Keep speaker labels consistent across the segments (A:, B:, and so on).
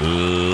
A: Love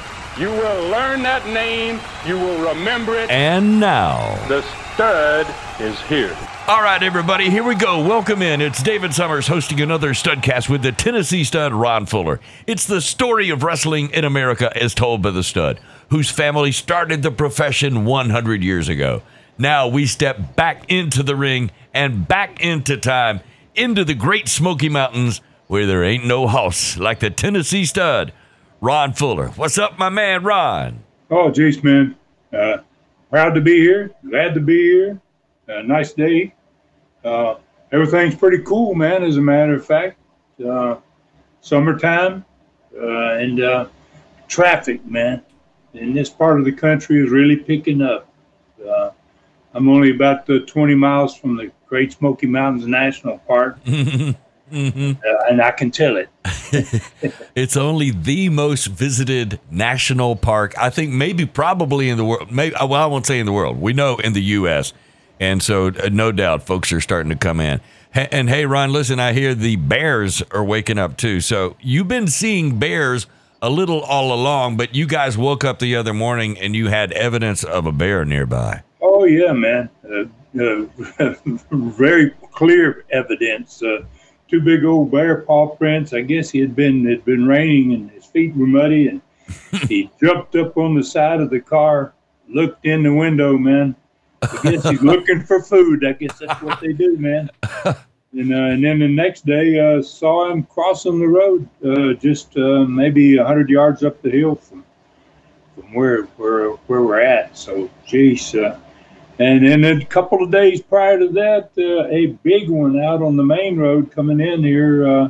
B: You will learn that name. You will remember it.
A: And now,
B: The stud is here.
A: All right, everybody, here we go. Welcome in. It's David Summers hosting another Studcast with the Tennessee Stud, Ron Fuller. It's the story of wrestling in America as told by the Stud, whose family started the profession 100 years ago. Now we step back into the ring and back into time, into the Great Smoky Mountains, where there ain't no house like the Tennessee Stud. Ron Fuller. What's up, my man, Ron?
C: Oh, geez, man. Uh, proud to be here. Glad to be here. Uh, nice day. Uh, everything's pretty cool, man, as a matter of fact. Uh, summertime uh, and uh, traffic, man, in this part of the country is really picking up. Uh, I'm only about uh, 20 miles from the Great Smoky Mountains National Park, uh, and I can tell it.
A: It's only the most visited national park, I think, maybe probably in the world. Maybe, well, I won't say in the world. We know in the U.S. And so, uh, no doubt, folks are starting to come in. Ha- And hey, Ron, listen, I hear the bears are waking up too. So, you've been seeing bears a little all along, but you guys woke up the other morning and you had evidence of a bear nearby.
C: Oh yeah, man. Uh, uh, very clear evidence. Two big old bear paw prints. I guess he had been it had been raining and his feet were muddy, and he jumped up on the side of the car, looked in the window, man. I guess he's looking for food. I guess that's what they do, man. And, uh, and then the next day, uh, saw him crossing the road, uh, just uh, maybe a hundred yards up the hill from from where where where we're at. So, geez. Uh, and then a couple of days prior to that, uh, a big one out on the main road coming in here uh,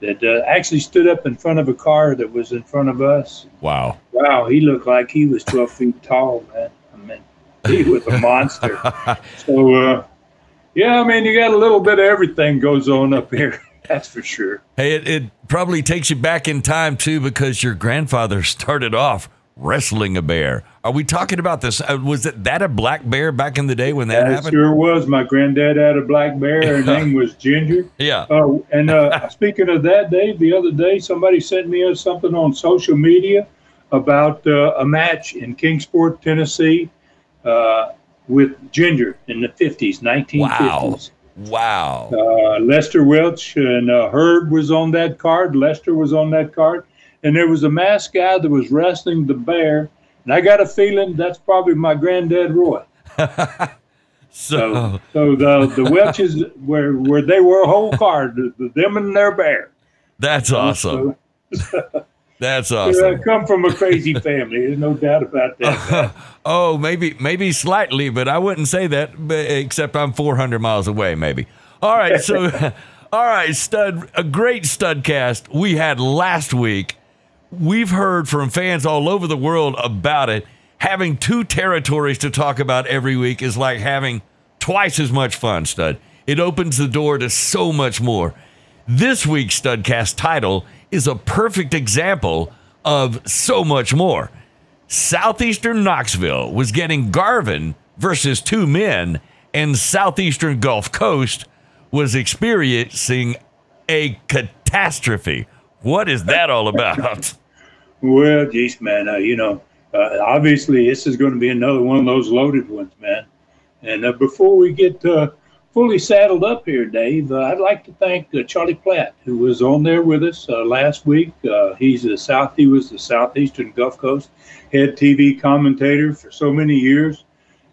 C: that uh, actually stood up in front of a car that was in front of us.
A: Wow.
C: Wow, he looked like he was 12 feet tall, man. I mean, he was a monster. so, uh, yeah, I mean, you got a little bit of everything goes on up here. That's for sure.
A: Hey, it, it probably takes you back in time too because your grandfather started off wrestling a bear. Are we talking about this? Uh, was it that a black bear back in the day when that
C: That
A: happened?
C: sure was. My granddad had a black bear. Her name was Ginger.
A: Yeah.
C: Oh, and uh, speaking of that, Dave, the other day somebody sent me something on social media about uh, a match in Kingsport, Tennessee, uh, with Ginger in the fifties, nineteen
A: Wow. Wow.
C: Uh, Lester Welch and uh, Herb was on that card. Lester was on that card, and there was a masked guy that was wrestling the bear. And I got a feeling that's probably my granddad Roy.
A: So,
C: So, the the Welches where where they were a whole card, the, the, them and their bear.
A: that's awesome.
C: So,
A: That's
C: I
A: awesome.
C: come from a crazy family. There's no doubt about that.
A: Oh, maybe maybe slightly, but I wouldn't say that. Except I'm 400 miles away, maybe. All right, so all right, stud, a great studcast we had last week. We've heard from fans all over the world about it. Having two territories to talk about every week is like having twice as much fun, stud. It opens the door to so much more. This week's Studcast title is a perfect example of so much more. Southeastern Knoxville was getting Garvin versus two men, and Southeastern Gulf Coast was experiencing a catastrophe. What is that all about?
C: well, geez, man, uh, you know, uh, obviously this is going to be another one of those loaded ones, man. And uh, before we get uh, fully saddled up here, Dave, uh, I'd like to thank uh, Charlie Platt, who was on there with us last week. He's the South. He was the Southeastern Gulf Coast head TV commentator for so many years,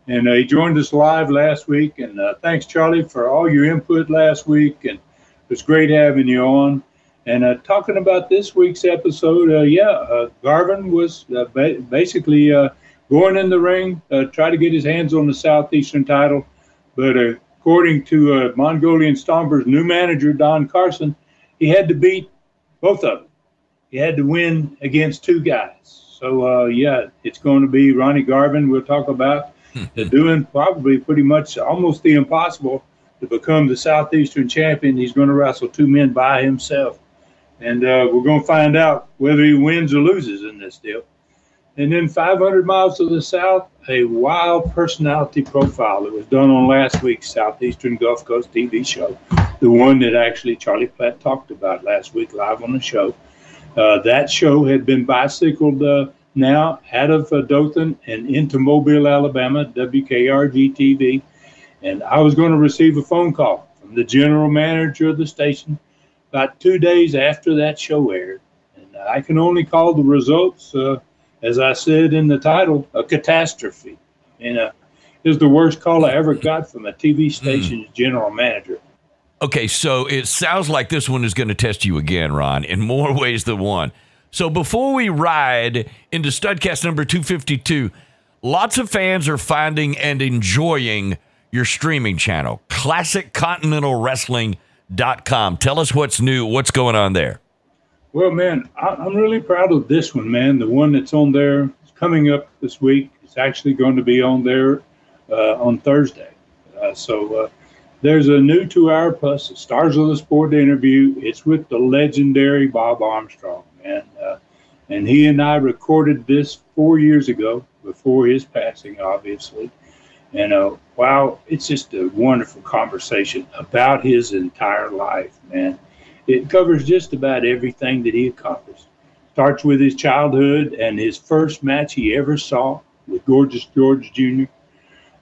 C: and he joined us live last week. And thanks, Charlie, for all your input last week, and it was great having you on. And uh, talking about this week's episode, uh, yeah, uh, Garvin was ba- basically going in the ring, try to get his hands on the Southeastern title, but according to uh, Mongolian Stompers' new manager, Don Carson, he had to beat both of them. He had to win against two guys. So, uh, yeah, it's going to be Ronnie Garvin, we'll talk about, hmm. doing probably pretty much almost the impossible to become the Southeastern champion. He's going to wrestle two men by himself. And uh, we're going to find out whether he wins or loses in this deal. And then 500 miles to the south, a wild personality profile that was done on last week's Southeastern Gulf Coast TV show, the one that actually Charlie Platt talked about last week live on the show. Uh, that show had been bicycled uh, now out of uh, Dothan and into Mobile, Alabama, WKRG TV. And I was going to receive a phone call from the general manager of the station about two days after that show aired. And I can only call the results uh, as I said in the title, a catastrophe. And uh, is the worst call I ever got from a TV station's mm. general manager.
A: Okay, so it sounds like this one is going to test you again, Ron, in more ways than one. So before we ride into Studcast number 252, lots of fans are finding and enjoying your streaming channel, ClassicContinentalWrestling.com. Tell us what's new, what's going on there.
C: Well, man, I, am really proud of this one, man. The one that's on there is coming up this week. It's actually going to be on there uh, on Thursday. Uh, so uh, there's a new two-hour plus Stars of the Sport interview. It's with the legendary Bob Armstrong, man. Uh, and he and I recorded this four years ago, before his passing, obviously. And uh, wow, it's just a wonderful conversation about his entire life, man it covers just about everything that he accomplished. Starts with his childhood and his first match he ever saw with Gorgeous George Jr.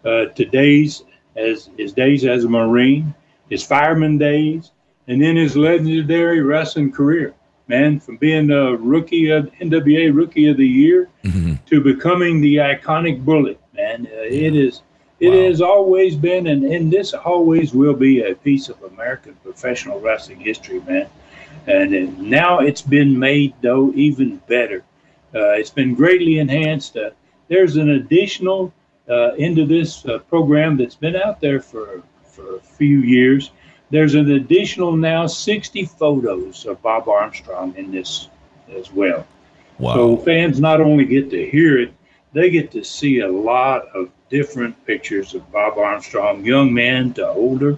C: Uh, today's as his days as a Marine, his fireman days, and then his legendary wrestling career. Man, from being a rookie of NWA Rookie of the Year mm-hmm. to becoming the iconic Bullet. Man, uh, it is it wow. has always been, and, and this always will be a piece of American professional wrestling history, man. And, and now it's been made, though, even better. Uh, it's been greatly enhanced. Uh, there's an additional uh, into this uh, program that's been out there for, for a few years. There's an additional now 60 photos of Bob Armstrong in this as well. Wow. So fans not only get to hear it, they get to see a lot of different pictures of Bob Armstrong, young man to older.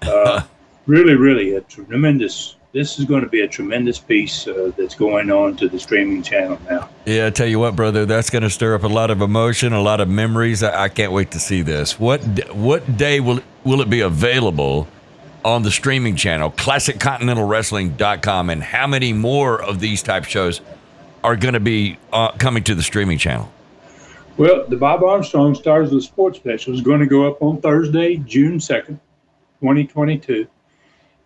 C: Uh, really, really a tremendous. This is going to be a tremendous piece uh, that's going on to the streaming channel now.
A: Yeah, I tell you what, brother, that's going to stir up a lot of emotion, a lot of memories. I, I can't wait to see this. What what day will will it be available? on the streaming channel, classiccontinentalwrestling.com, and how many more of these type shows are going to be uh, coming to the streaming channel?
C: Well, the Bob Armstrong Stars of the Sports Special is going to go up on Thursday, June 2nd, 2022.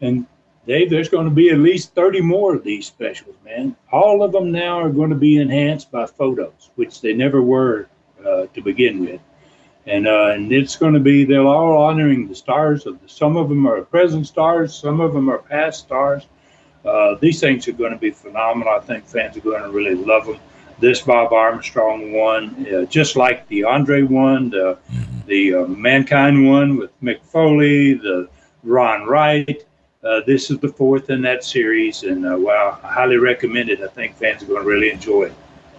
C: And Dave, there's going to be at least 30 more of these specials, man. All of them now are going to be enhanced by photos, which they never were uh, to begin with. And, uh, and it's going to be, they're all honoring the stars of the, some of them are present stars, some of them are past stars. Uh, these things are going to be phenomenal. I think fans are going to really love them this Bob Armstrong one, uh, just like the Andre one, the mm-hmm. the uh, Mankind one with Mick Foley, the Ron Wright. Uh, this is the fourth in that series, and uh, wow, I highly recommend it. I think fans are going to really enjoy it.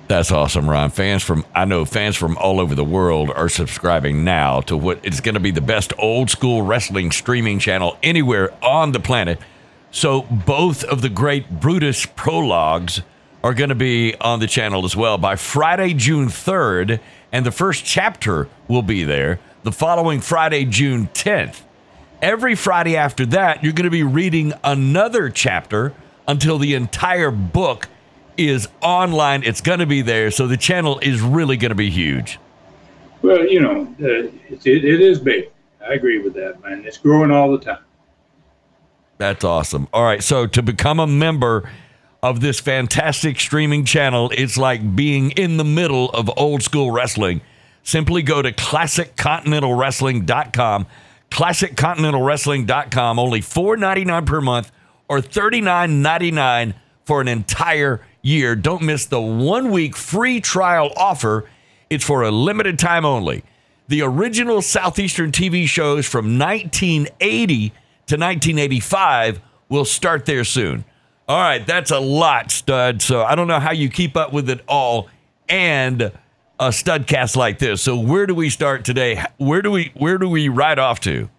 A: That's awesome, Ron. Fans from I know fans from all over the world are subscribing now to what is going to be the best old school wrestling streaming channel anywhere on the planet. So both of the great Brutus prologues are going to be on the channel as well by Friday, June 3rd, and the first chapter will be there the following Friday, June 10th. Every Friday after that, you're going to be reading another chapter until the entire book is online. It's going to be there, so the channel is really going to be huge.
C: Well, you know, uh, it, it is big. I agree with that, man. It's growing all the time.
A: That's awesome. All right. So to become a member of this fantastic streaming channel, it's like being in the middle of old school wrestling. Simply go to classiccontinentalwrestling.com, classiccontinentalwrestling.com, only $4.99 per month or $39.99 for an entire year. Don't miss the one week free trial offer. It's for a limited time only. The original Southeastern TV shows from 1980 to 1985 will start there soon. All right, that's a lot, stud. So I don't know how you keep up with it all and a studcast like this. So where do we start today? Where do we where do we ride off to?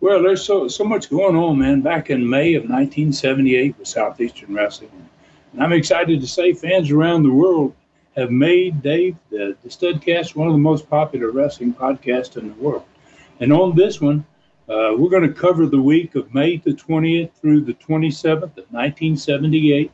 C: Well, there's so so much going on, man. Back in May of 1978 with Southeastern Wrestling, and I'm excited to say fans around the world have made Dave the, the Studcast one of the most popular wrestling podcasts in the world. And on this one, uh, we're going to cover the week of May the 20th through the 27th of 1978.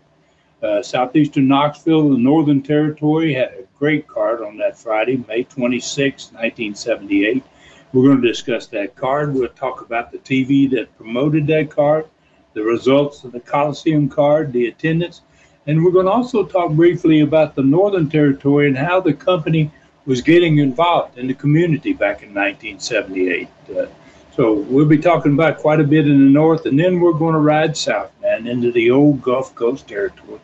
C: Uh, Southeastern Knoxville, the Northern Territory, had a great card on that Friday, May 26, 1978. We're going to discuss that card. We'll talk about the TV that promoted that card, the results of the Coliseum card, the attendance, and we're going to also talk briefly about the Northern Territory and how the company was getting involved in the community back in 1978. Uh, so we'll be talking about quite a bit in the north, and then we're going to ride south, man, into the old Gulf Coast territory.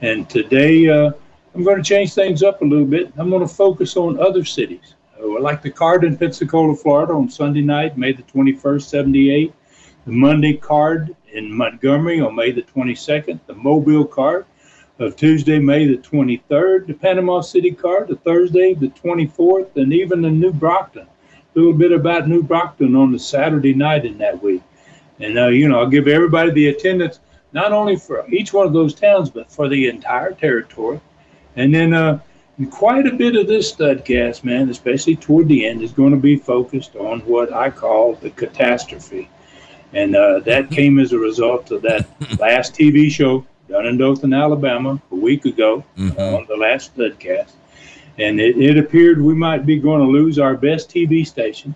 C: And today, uh, I'm going to change things up a little bit. I'm going to focus on other cities. Uh, like the card in Pensacola, Florida on Sunday night, May the 21st, 78. The Monday card in Montgomery on May the 22nd. The Mobile card of Tuesday, May the 23rd, the Panama City card, the Thursday, the 24th, and even the New Brockton. A little bit about New Brockton on the Saturday night in that week. And, uh, you know, I'll give everybody the attendance, not only for each one of those towns, but for the entire territory. And then uh, quite a bit of this studcast, man, especially toward the end, is going to be focused on what I call the catastrophe. And uh, that came as a result of that last TV show done in Dothan, Alabama, a week ago mm-hmm. on the last Studcast. And it, it, appeared we might be going to lose our best TV station.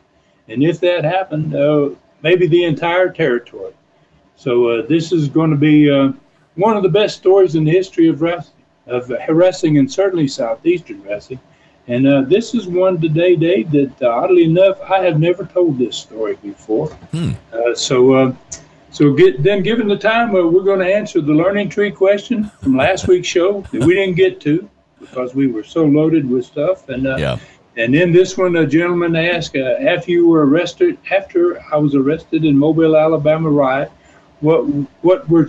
C: And if that happened, uh, maybe the entire territory. So uh, this is going to be uh, one of the best stories in the history of wrestling, of wrestling and certainly Southeastern wrestling. And uh, this is one today, Dave, that uh, oddly enough, I have never told this story before. Hmm. Uh, so so get, then, given the time, uh, we're going to answer the learning tree question from last week's show that we didn't get to because we were so loaded with stuff. And uh, yeah. and then this one, a gentleman asked, uh, after you were arrested, after I was arrested in Mobile, Alabama riot, what what were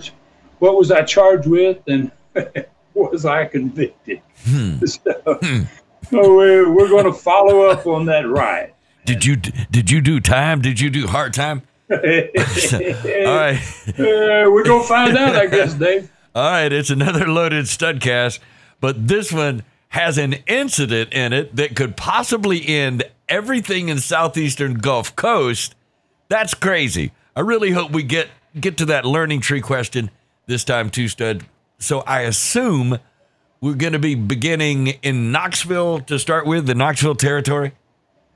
C: what was I charged with, and was I convicted? Hmm. so, hmm. so we're, we're going to follow up on that riot.
A: Did you did you do time? Did you do hard time? All right.
C: Uh, we're going to find out, I guess, Dave.
A: All right. It's another loaded studcast, but this one has an incident in it that could possibly end everything in southeastern Gulf Coast. That's crazy. I really hope we get get to that learning tree question this time too, Stud. So I assume we're going to be beginning in Knoxville to start with, the Knoxville territory.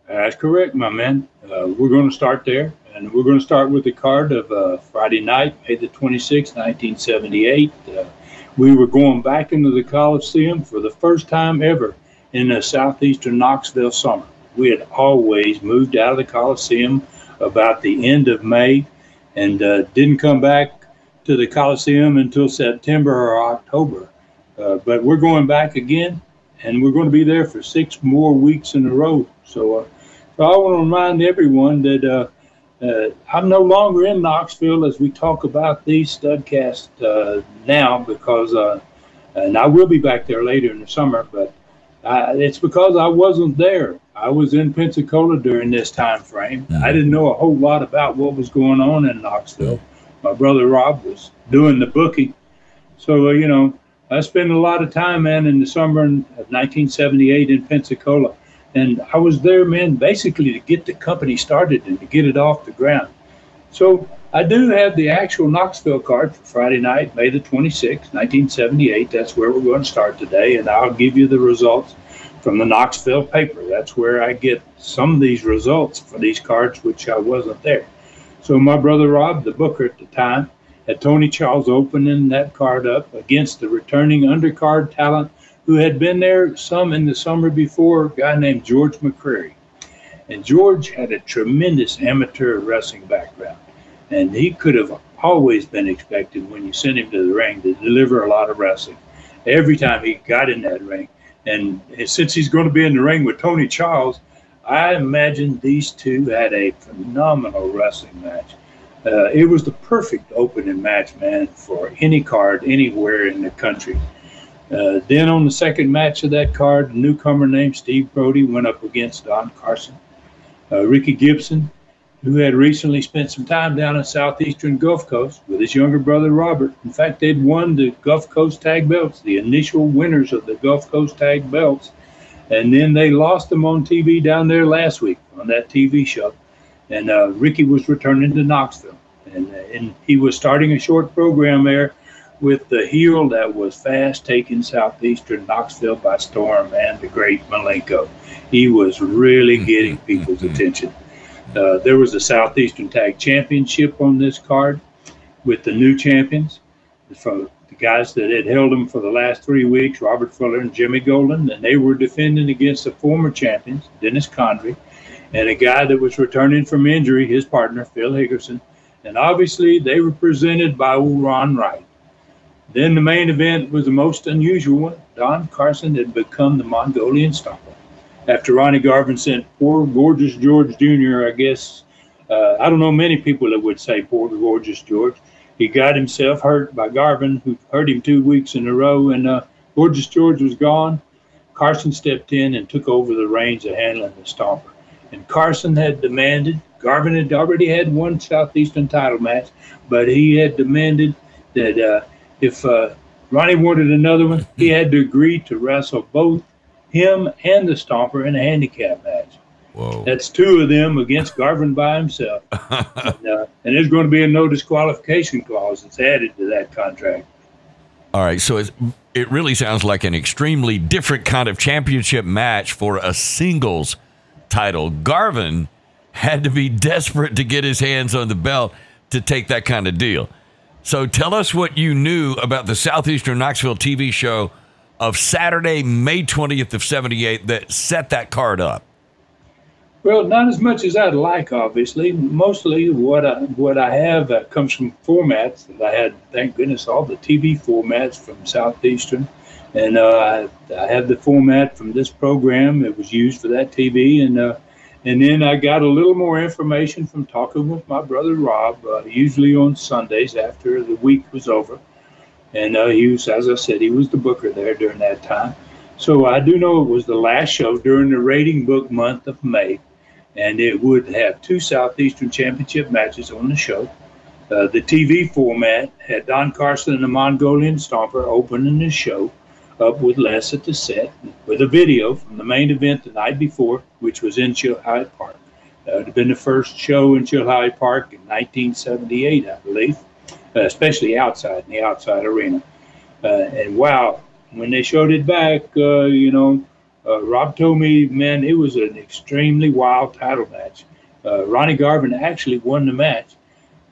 C: That's correct, my man. Uh, we're going to start there. And we're going to start with the card of uh, Friday night, May the 26th, 1978. Uh, we were going back into the Coliseum for the first time ever in the southeastern Knoxville summer. We had always moved out of the Coliseum about the end of May and uh, didn't come back to the Coliseum until September or October. Uh, but we're going back again, and we're going to be there for six more weeks in a row. So, uh, so I want to remind everyone that uh, uh, I'm no longer in Knoxville as we talk about these studcasts uh, now because, uh, and I will be back there later in the summer, but I, it's because I wasn't there. I was in Pensacola during this time frame. Mm-hmm. I didn't know a whole lot about what was going on in Knoxville. My brother Rob was doing the booking. So, uh, you know, I spent a lot of time, man, in the summer of 1978 in Pensacola. And I was there, man, basically to get the company started and to get it off the ground. So I do have the actual Knoxville card for Friday night, May the 26th, 1978. That's where we're going to start today. And I'll give you the results from the Knoxville paper. That's where I get some of these results for these cards, which I wasn't there. So my brother Rob, the booker at the time, had Tony Charles opening that card up against the returning undercard talent who had been there some in the summer before, a guy named George McCreary. And George had a tremendous amateur wrestling background. And he could have always been expected when you sent him to the ring to deliver a lot of wrestling. Every time he got in that ring, and since he's going to be in the ring with Tony Charles, I imagine these two had a phenomenal wrestling match. Uh, it was the perfect opening match, man, for any card anywhere in the country. Uh, then on the second match of that card, a newcomer named Steve Brody went up against Don Carson. Uh, Ricky Gibson who had recently spent some time down in southeastern Gulf Coast with his younger brother Robert. In fact, they'd won the Gulf Coast Tag Belts, the initial winners of the Gulf Coast Tag Belts. And then they lost them on TV down there last week on that TV show. And uh, Ricky was returning to Knoxville. And, uh, and he was starting a short program there with the heel that was fast taking southeastern Knoxville by storm and the great Malenko. He was really getting people's attention. Uh, there was a Southeastern Tag Championship on this card with the new champions from the guys that had held them for the last three weeks, Robert Fuller and Jimmy Golden, and they were defending against the former champions, Dennis Condrey, and a guy that was returning from injury, his partner, Phil Hickerson. And obviously, they were presented by Ron Wright. Then the main event was the most unusual one. Don Carson had become the Mongolian Stomper after Ronnie Garvin sent poor gorgeous George Jr. I guess uh, I don't know many people that would say poor gorgeous George. He got himself hurt by Garvin, who hurt him two weeks in a row, and uh, gorgeous George was gone. Carson stepped in and took over the reins of handling the Stomper. And Carson had demanded. Garvin had already had one Southeastern title match, but he had demanded that uh, if uh, Ronnie wanted another one, he had to agree to wrestle both him and the Stomper in a handicap match.
A: Whoa.
C: That's two of them against Garvin by himself. and, uh, and, there's going to be a no disqualification clause that's added to that contract.
A: All right. So it really sounds like an extremely different kind of championship match for a singles title. Garvin had to be desperate to get his hands on the belt to take that kind of deal. So tell us what you knew about the Southeastern Knoxville TV show of Saturday, May 20th of 78 that set that card up?
C: Well, not as much as I'd like, obviously. Mostly what I, what I have uh, comes from formats that I had, thank goodness, all the TV formats from Southeastern. And uh, I, I have the format from this program that was used for that TV. And, uh, and then I got a little more information from talking with my brother Rob, uh, usually on Sundays after the week was over. And uh, he was, as I said, he was the booker there during that time. So I do know it was the last show during the rating book month of May, and it would have two Southeastern Championship matches on the show. Uh, the TV format had Don Carson and the Mongolian Stomper opening the show up with Les at the set with a video from the main event the night before, which was in Chilhowee Park. That would have been the first show in Chilhowee Park in 1978, I believe. Uh, especially outside in the outside arena. Uh, and wow, when they showed it back, uh, you know, Rob told me, man, it was an extremely wild title match. Ronnie Garvin actually won the match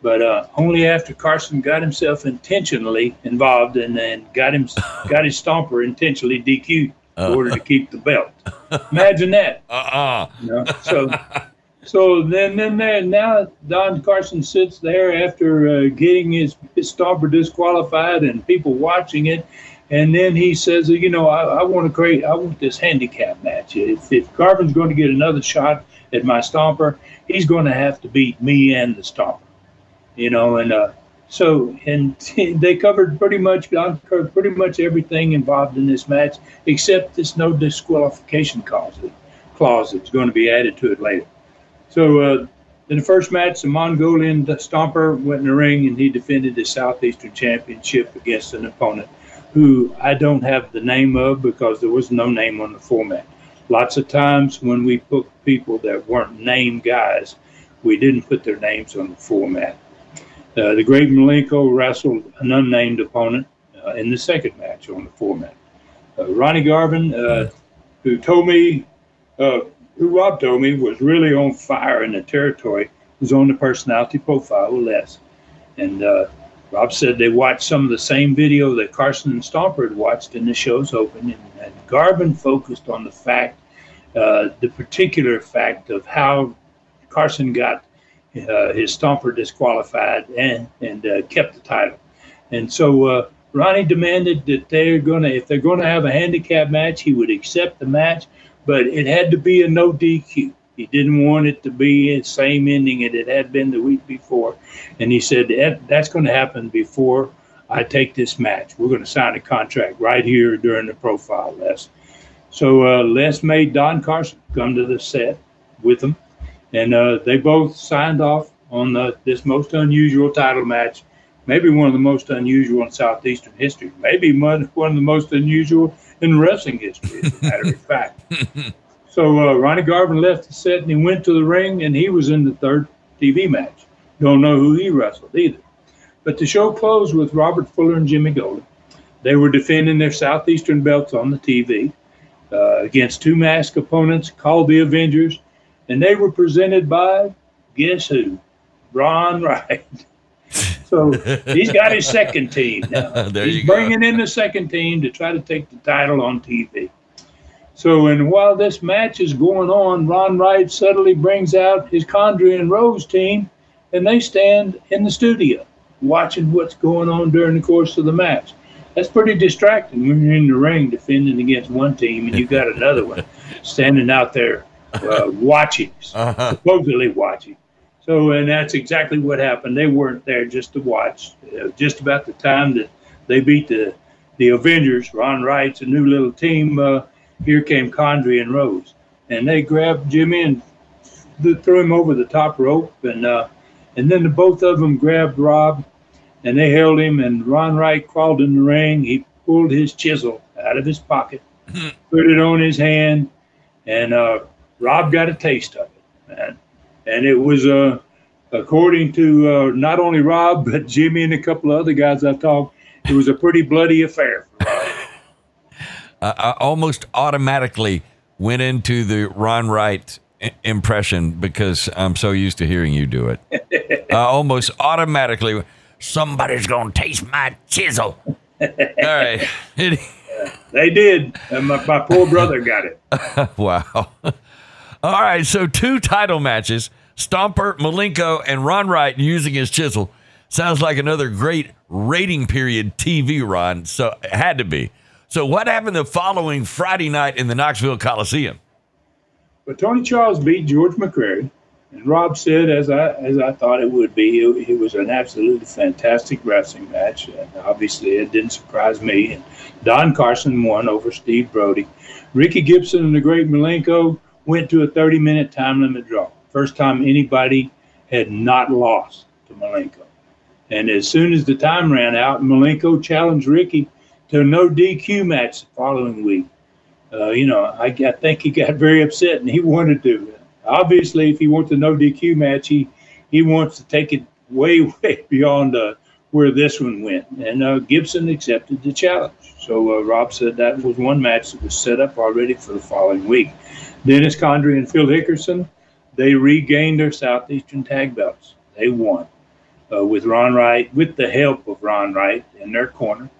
C: but uh, only after Carson got himself intentionally involved and then got him got his stomper intentionally DQ'd in order to keep the belt. Imagine that.
A: Uh-uh.
C: You know? So so then, then there, now Don Carson sits there after uh, getting his, his stomper disqualified and people watching it, and then he says, you know, I, I want to create, I want this handicap match. If, if Garvin's going to get another shot at my stomper, he's going to have to beat me and the stomper, you know, and uh, so and they covered pretty much Don covered pretty much everything involved in this match except this no disqualification clause clause that's going to be added to it later. So uh, in the first match, the Mongolian Stomper went in the ring and he defended the Southeastern Championship against an opponent who I don't have the name of because there was no name on the format. Lots of times when we put people that weren't named guys, we didn't put their names on the format. Uh, the Great Malenko wrestled an unnamed opponent uh, in the second match on the format. Uh, Ronnie Garvin uh, who told me, uh, who Rob told me was really on fire in the territory, was on the personality profile with Les. And Rob said they watched some of the same video that Carson and Stomper had watched in the show's open, and, and Garvin focused on the fact, the particular fact of how Carson got uh, his Stomper disqualified and and uh, kept the title. And so uh, Ronnie demanded that they're gonna, if they're gonna have a handicap match, he would accept the match, but it had to be a no DQ. He didn't want it to be the same ending that it had been the week before. And he said, that, that's going to happen before I take this match. We're going to sign a contract right here during the profile, Les. So uh, Les made Don Carson come to the set with him. And uh, they both signed off on the, this most unusual title match, maybe one of the most unusual in Southeastern history, maybe one, one of the most unusual in wrestling history, as a matter of fact. So uh, Ronnie Garvin left the set and he went to the ring and he was in the third TV match. Don't know who he wrestled either. But the show closed with Robert Fuller and Jimmy Golden. They were defending their Southeastern belts on the TV uh, against two masked opponents called the Avengers. And they were presented by, guess who? Ron Wright. So he's got his second team now. he's bringing in the second team to try to take the title on TV. So, and while this match is going on, Ron Wright suddenly brings out his Condrey and Rose team, and they stand in the studio watching what's going on during the course of the match. That's pretty distracting when you're in the ring defending against one team and you've got another one standing out there uh, watching, uh-huh. supposedly watching. So, and that's exactly what happened. They weren't there just to watch. Uh, just about the time that they beat the the Avengers, Ron Wright's a new little team. Uh, here came Condrey and Rose, and they grabbed Jimmy and threw him over the top rope, and uh, and then the both of them grabbed Rob, and they held him. And Ron Wright crawled in the ring. He pulled his chisel out of his pocket, put it on his hand, and uh, Rob got a taste of it, man. And it was uh, according to uh, not only Rob but Jimmy and a couple of other guys I've talked, it was a pretty bloody affair for Rob
A: I almost automatically went into the Ron Wright impression because I'm so used to hearing you do it. I almost automatically, somebody's going to taste my chisel. All right.
C: they did. And my, my poor brother got it.
A: wow. All right. So, two title matches Stomper, Malenko, and Ron Wright using his chisel. Sounds like another great rating period TV, Ron. So, it had to be. So, what happened the following Friday night in the Knoxville Coliseum?
C: But Tony Charles beat George McCrary, and Rob said, as I as I thought it would be, it, it was an absolutely fantastic wrestling match. And obviously, it didn't surprise me. And Don Carson won over Steve Brody. Ricky Gibson and the Great Malenko went to a 30-minute time limit draw. First time anybody had not lost to Malenko. And as soon as the time ran out, Malenko challenged Ricky to a no DQ match the following week. Uh, you know, I, I, think he got very upset and he wanted to. Obviously, if he wants a no DQ match, he he wants to take it way way beyond uh, where this one went. And uh, Gibson accepted the challenge. So uh, Rob said that was one match that was set up already for the following week. Dennis Condrey and Phil Hickerson, they regained their Southeastern tag belts. They won uh, with Ron Wright, with the help of Ron Wright in their corner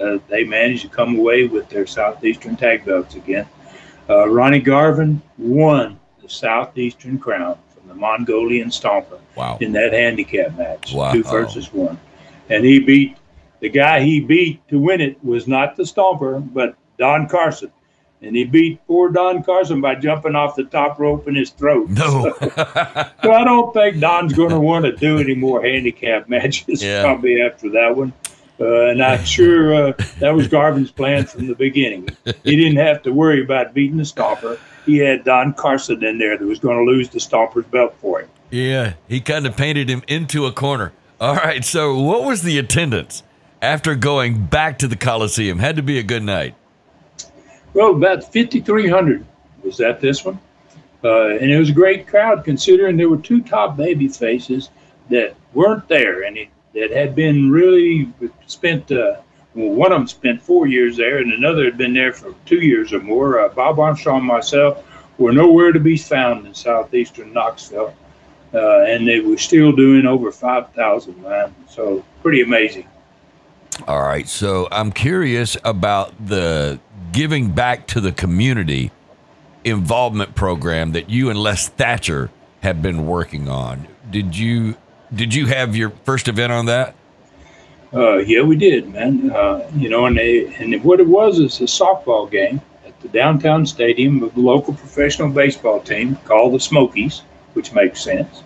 C: uh, they managed to come away with their Southeastern tag belts again. Uh, Ronnie Garvin won the Southeastern crown from the Mongolian Stomper
A: wow.
C: in that handicap match, wow. two versus one. And he beat the guy he beat to win it was not the Stomper, but Don Carson. And he beat poor Don Carson by jumping off the top rope in his throat.
A: No.
C: so, so I don't think Don's going to want to do any more handicap matches yeah. probably after that one. Uh, and I'm sure uh, that was Garvin's plan from the beginning. He didn't have to worry about beating the Stomper. He had Don Carson in there that was going to lose the Stomper's belt for him.
A: Yeah, he kind of painted him into a corner. All right, so what was the attendance after going back to the Coliseum? Had to be a good night.
C: Well, about 5,300 was at this one. Uh, and it was a great crowd considering there were two top baby faces that weren't there. And it, that had been really spent uh, well, one of them spent four years there, and another had been there for two years or more. Uh, Bob Armstrong and myself were nowhere to be found in southeastern Knoxville, uh, and they were still doing over 5,000, man. So pretty amazing.
A: All right. So I'm curious about the giving back to the community involvement program that you and Les Thatcher have been working on. Did you did you have your first event on that?
C: Uh, yeah, we did, man. Uh, you know, and they, and what it was is a softball game at the downtown stadium of the local professional baseball team called the Smokies, which makes sense.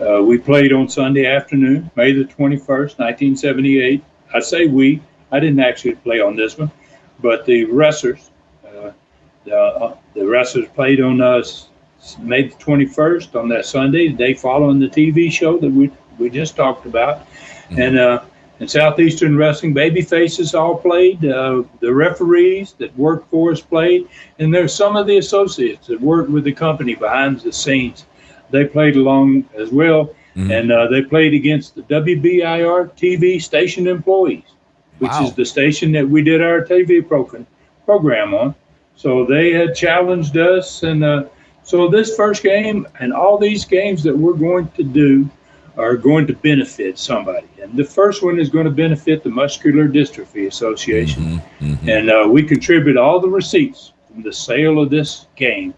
C: Uh, we played on Sunday afternoon, May the 21st, 1978. I say we. I didn't actually play on this one, but the wrestlers, uh, the, uh, the wrestlers played on us May the 21st on that Sunday, the day following the TV show that we we just talked about, mm-hmm. and uh, and Southeastern Wrestling baby faces all played. Uh, the referees that worked for us played, and there's some of the associates that worked with the company behind the scenes. They played along as well, mm-hmm. and uh, they played against the WBIR TV station employees, which wow. is the station that we did our TV program program on. So they had challenged us, and uh, so this first game and all these games that we're going to do are going to benefit somebody. And the first one is going to benefit the Muscular Dystrophy Association. Mm-hmm, mm-hmm. And uh, we contribute all the receipts from the sale of this game,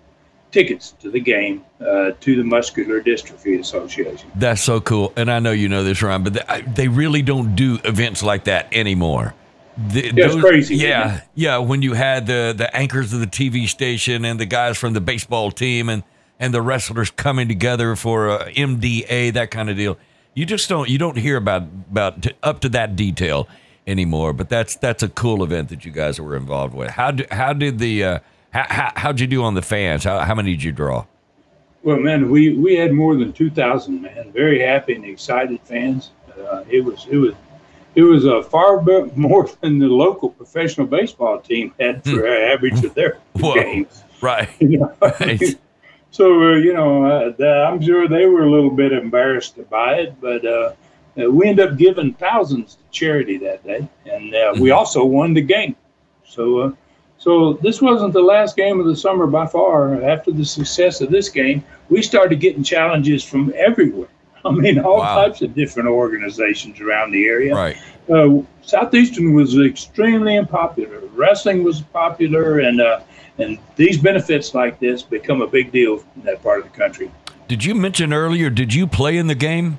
C: tickets to the game, uh, to the Muscular Dystrophy Association.
A: That's so cool. And I know you know this, Ron, but they, they really don't do events like that anymore.
C: The, yeah, those, crazy.
A: Yeah, yeah. When you had the the anchors of the TV station and the guys from the baseball team and and the wrestlers coming together for a MDA, that kind of deal. You just don't you don't hear about about t- up to that detail anymore. But that's that's a cool event that you guys were involved with. How do, how did the uh, how, how how'd you do on the fans? How how many did you draw?
C: Well, man, we we had more than two thousand man. Very happy and excited fans. Uh, it was it was it was a far more than the local professional baseball team had for hmm. average of their Whoa. games.
A: Right. You know? right.
C: So, uh, you know, uh, I'm sure they were a little bit embarrassed by it, but uh, uh we ended up giving thousands to charity that day. And uh, we mm-hmm. also won the game. So, uh, so this wasn't the last game of the summer by far. After the success of this game, we started getting challenges from everywhere. I mean, all wow. types of different organizations around the area.
A: Right.
C: Uh, Southeastern was extremely unpopular. Wrestling was popular, and uh, and these benefits like this become a big deal in that part of the country.
A: Did you mention earlier? Did you play in the game?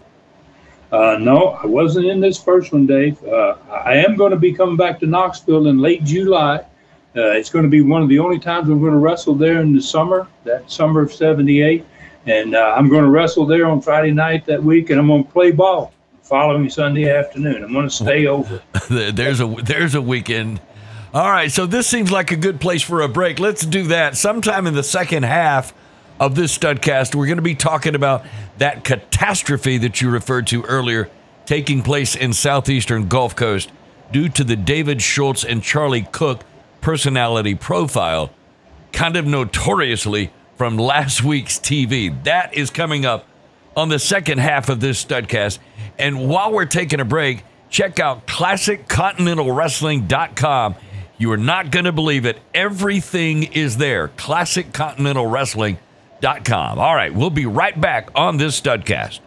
C: Uh, no, I wasn't in this first one, Dave. Uh, I am going to be coming back to Knoxville in late July. Uh, it's going to be one of the only times I'm going to wrestle there in the summer, that summer of '78, and uh, I'm going to wrestle there on Friday night that week, and I'm going to play ball following Sunday afternoon. I'm going to stay over.
A: there's a there's a weekend all right, so this seems like a good place for a break. Let's do that. Sometime in the second half of this studcast, we're going to be talking about that catastrophe that you referred to earlier taking place in southeastern Gulf Coast due to the David Schultz and Charlie Cook personality profile, kind of notoriously from last week's TV. That is coming up on the second half of this studcast. And while we're taking a break, check out classiccontinentalwrestling.com you are not going to believe it. Everything is there. ClassicContinentalWrestling.com. All right, we'll be right back on this studcast.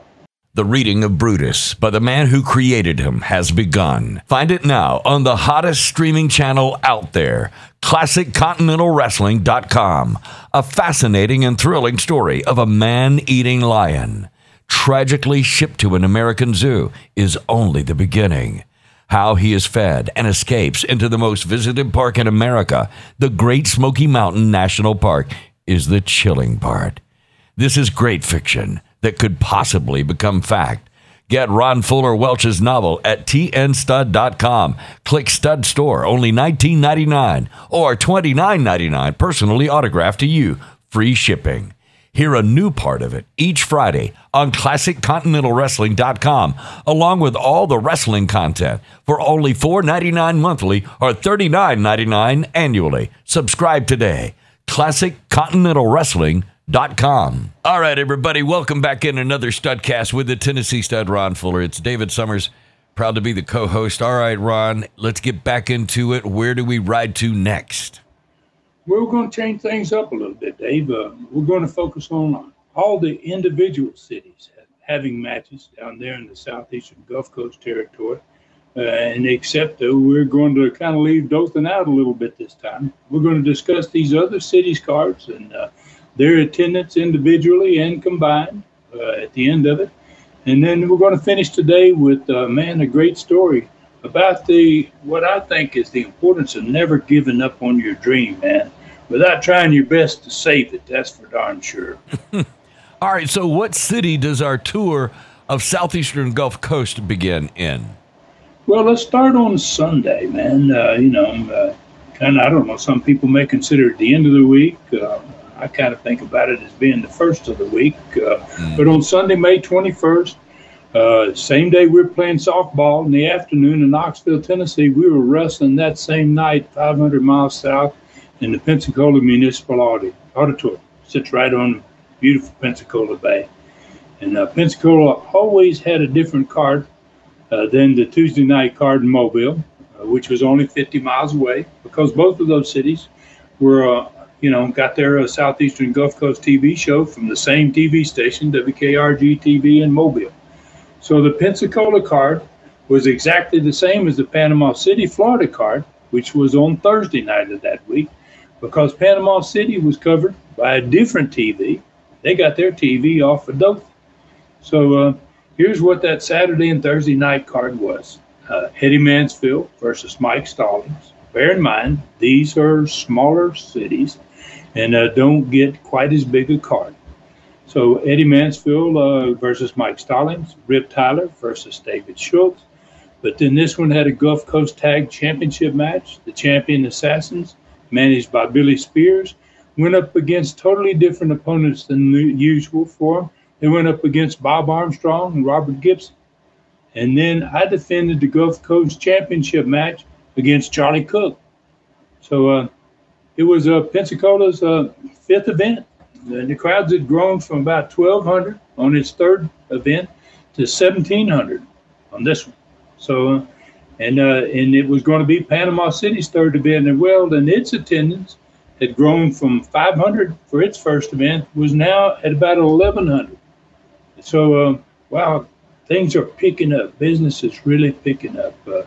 A: The reading of Brutus by the man who created him has begun. Find it now on the hottest streaming channel out there, ClassicContinentalWrestling.com. A fascinating and thrilling story of a man eating lion, tragically shipped to an American zoo, is only the beginning how he is fed and escapes into the most visited park in America, the Great Smoky Mountain National Park, is the chilling part. This is great fiction that could possibly become fact. Get Ron Fuller Welch's novel at tnstud.com. Click Stud Store, only $19.99 or $29.99, personally autographed to you. Free shipping. Hear a new part of it each Friday on ClassicContinentalWrestling.com, along with all the wrestling content for only $4.99 monthly or $39.99 annually. Subscribe today. ClassicContinentalWrestling.com. All right, everybody, welcome back in another Studcast with the Tennessee Stud Ron Fuller. It's David Summers, Proud to be the co host. All right, Ron, let's get back into it. Where do we ride to next?
C: We're going to change things up a little bit, Dave. Uh, we're going to focus on all the individual cities having matches down there in the southeastern Gulf Coast territory. Uh, and except that we're going to kind of leave Dothan out a little bit this time. We're going to discuss these other cities' cards and uh, their attendance individually and combined uh, at the end of it. And then we're going to finish today with, uh, man, a great story about the what I think is the importance of never giving up on your dream, man, without trying your best to save it. That's for darn sure.
A: All right. So, what city does our tour of southeastern Gulf Coast begin in?
C: Well, let's start on Sunday, man. Uh, you know, uh, kind of, I don't know, some people may consider it the end of the week. Uh, I kind of think about it as being the first of the week. Uh, mm. But on Sunday, May 21st, uh, same day we were playing softball in the afternoon in Knoxville, Tennessee, we were wrestling that same night 500 miles south in the Pensacola Municipal Auditorium. Sits right on beautiful Pensacola Bay. And uh, Pensacola always had a different card uh, than the Tuesday night card in Mobile, uh, which was only 50 miles away, because both of those cities were uh, you know, got their Southeastern Gulf Coast TV show from the same TV station, WKRG TV in Mobile. So the Pensacola card was exactly the same as the Panama City, Florida card, which was on Thursday night of that week, because Panama City was covered by a different TV. They got their TV off of Dothan. So uh, here's what that Saturday and Thursday night card was uh, Eddie Mansfield versus Mike Stallings. Bear in mind, these are smaller cities and uh, don't get quite as big a card. So Eddie Mansfield uh, versus Mike Stallings, Rip Tyler versus David Schultz. But then this one had a Gulf Coast Tag Championship match. The champion Assassins, managed by Billy Spears, went up against totally different opponents than usual for them. They went up against Bob Armstrong and Robert Gibson. And then I defended the Gulf Coast Championship match against Charlie Cook. So uh, it was uh, Pensacola's uh, fifth event. And the crowds had grown from about 1,200 on its third event to 1,700 on this one. So, uh, and uh, and it was going to be Panama City's third event as well. And its attendance had grown from 500 for its first event was now at about 1,100. So, uh, wow, things are picking up. Business is really picking up. Uh,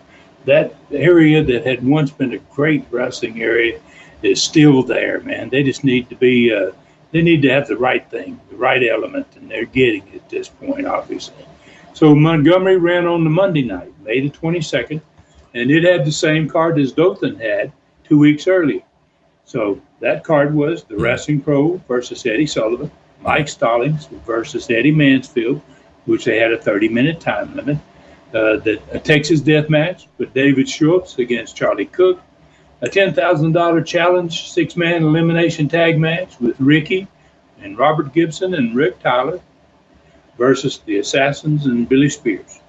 C: that area that had once been a great wrestling area is still there, man. They just need to be, uh, they need to have the right thing, the right element, and they're getting it at this point, obviously. So Montgomery ran on the Monday night, May the 22nd, and it had the same card as Dothan had two weeks earlier. So that card was the Wrestling Pro versus Eddie Sullivan, Mike Stallings versus Eddie Mansfield, which they had a 30 minute time limit. Uh, the, a Texas death match with David Schultz against Charlie Cook, a $10,000 challenge six man elimination tag match with Ricky and Robert Gibson and Rick Tyler versus the Assassins and Billy Spears.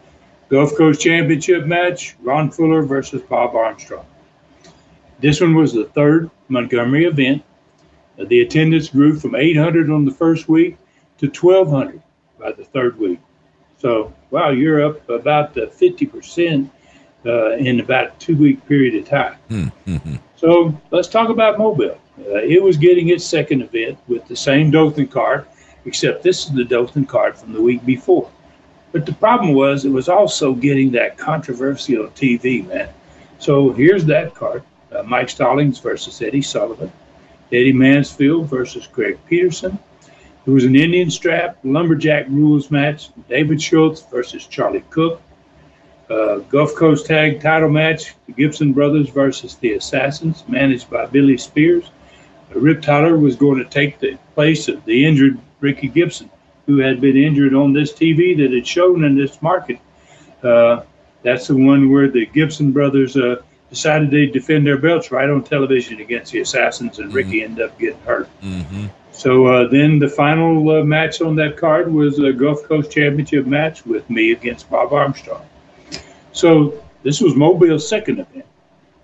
C: Gulf Coast Championship match Ron Fuller versus Bob Armstrong. This one was the third Montgomery event. Uh, the attendance grew from 800 on the first week to 1,200 by the third week. So, wow, you're up about uh, 50% uh, in about a two week period of time. Mm-hmm. So let's talk about Mobile. Uh, it was getting its second event with the same Dothan card, except this is the Dothan card from the week before. But the problem was it was also getting that controversial TV, man. So here's that card uh, Mike Stallings versus Eddie Sullivan, Eddie Mansfield versus Greg Peterson. It was an Indian strap lumberjack rules match David Schultz versus Charlie Cook uh, Gulf Coast Tag title match, the Gibson brothers versus the Assassins, managed by Billy Spears. Uh, Rip Tyler was going to take the place of the injured Ricky Gibson, who had been injured on this TV that had shown in this market. Uh, that's the one where the Gibson brothers uh, decided they'd defend their belts right on television against the Assassins, and mm-hmm. Ricky ended up getting hurt. Mm-hmm. So uh, then the final uh, match on that card was a Gulf Coast Championship match with me against Bob Armstrong. So this was Mobile's second event.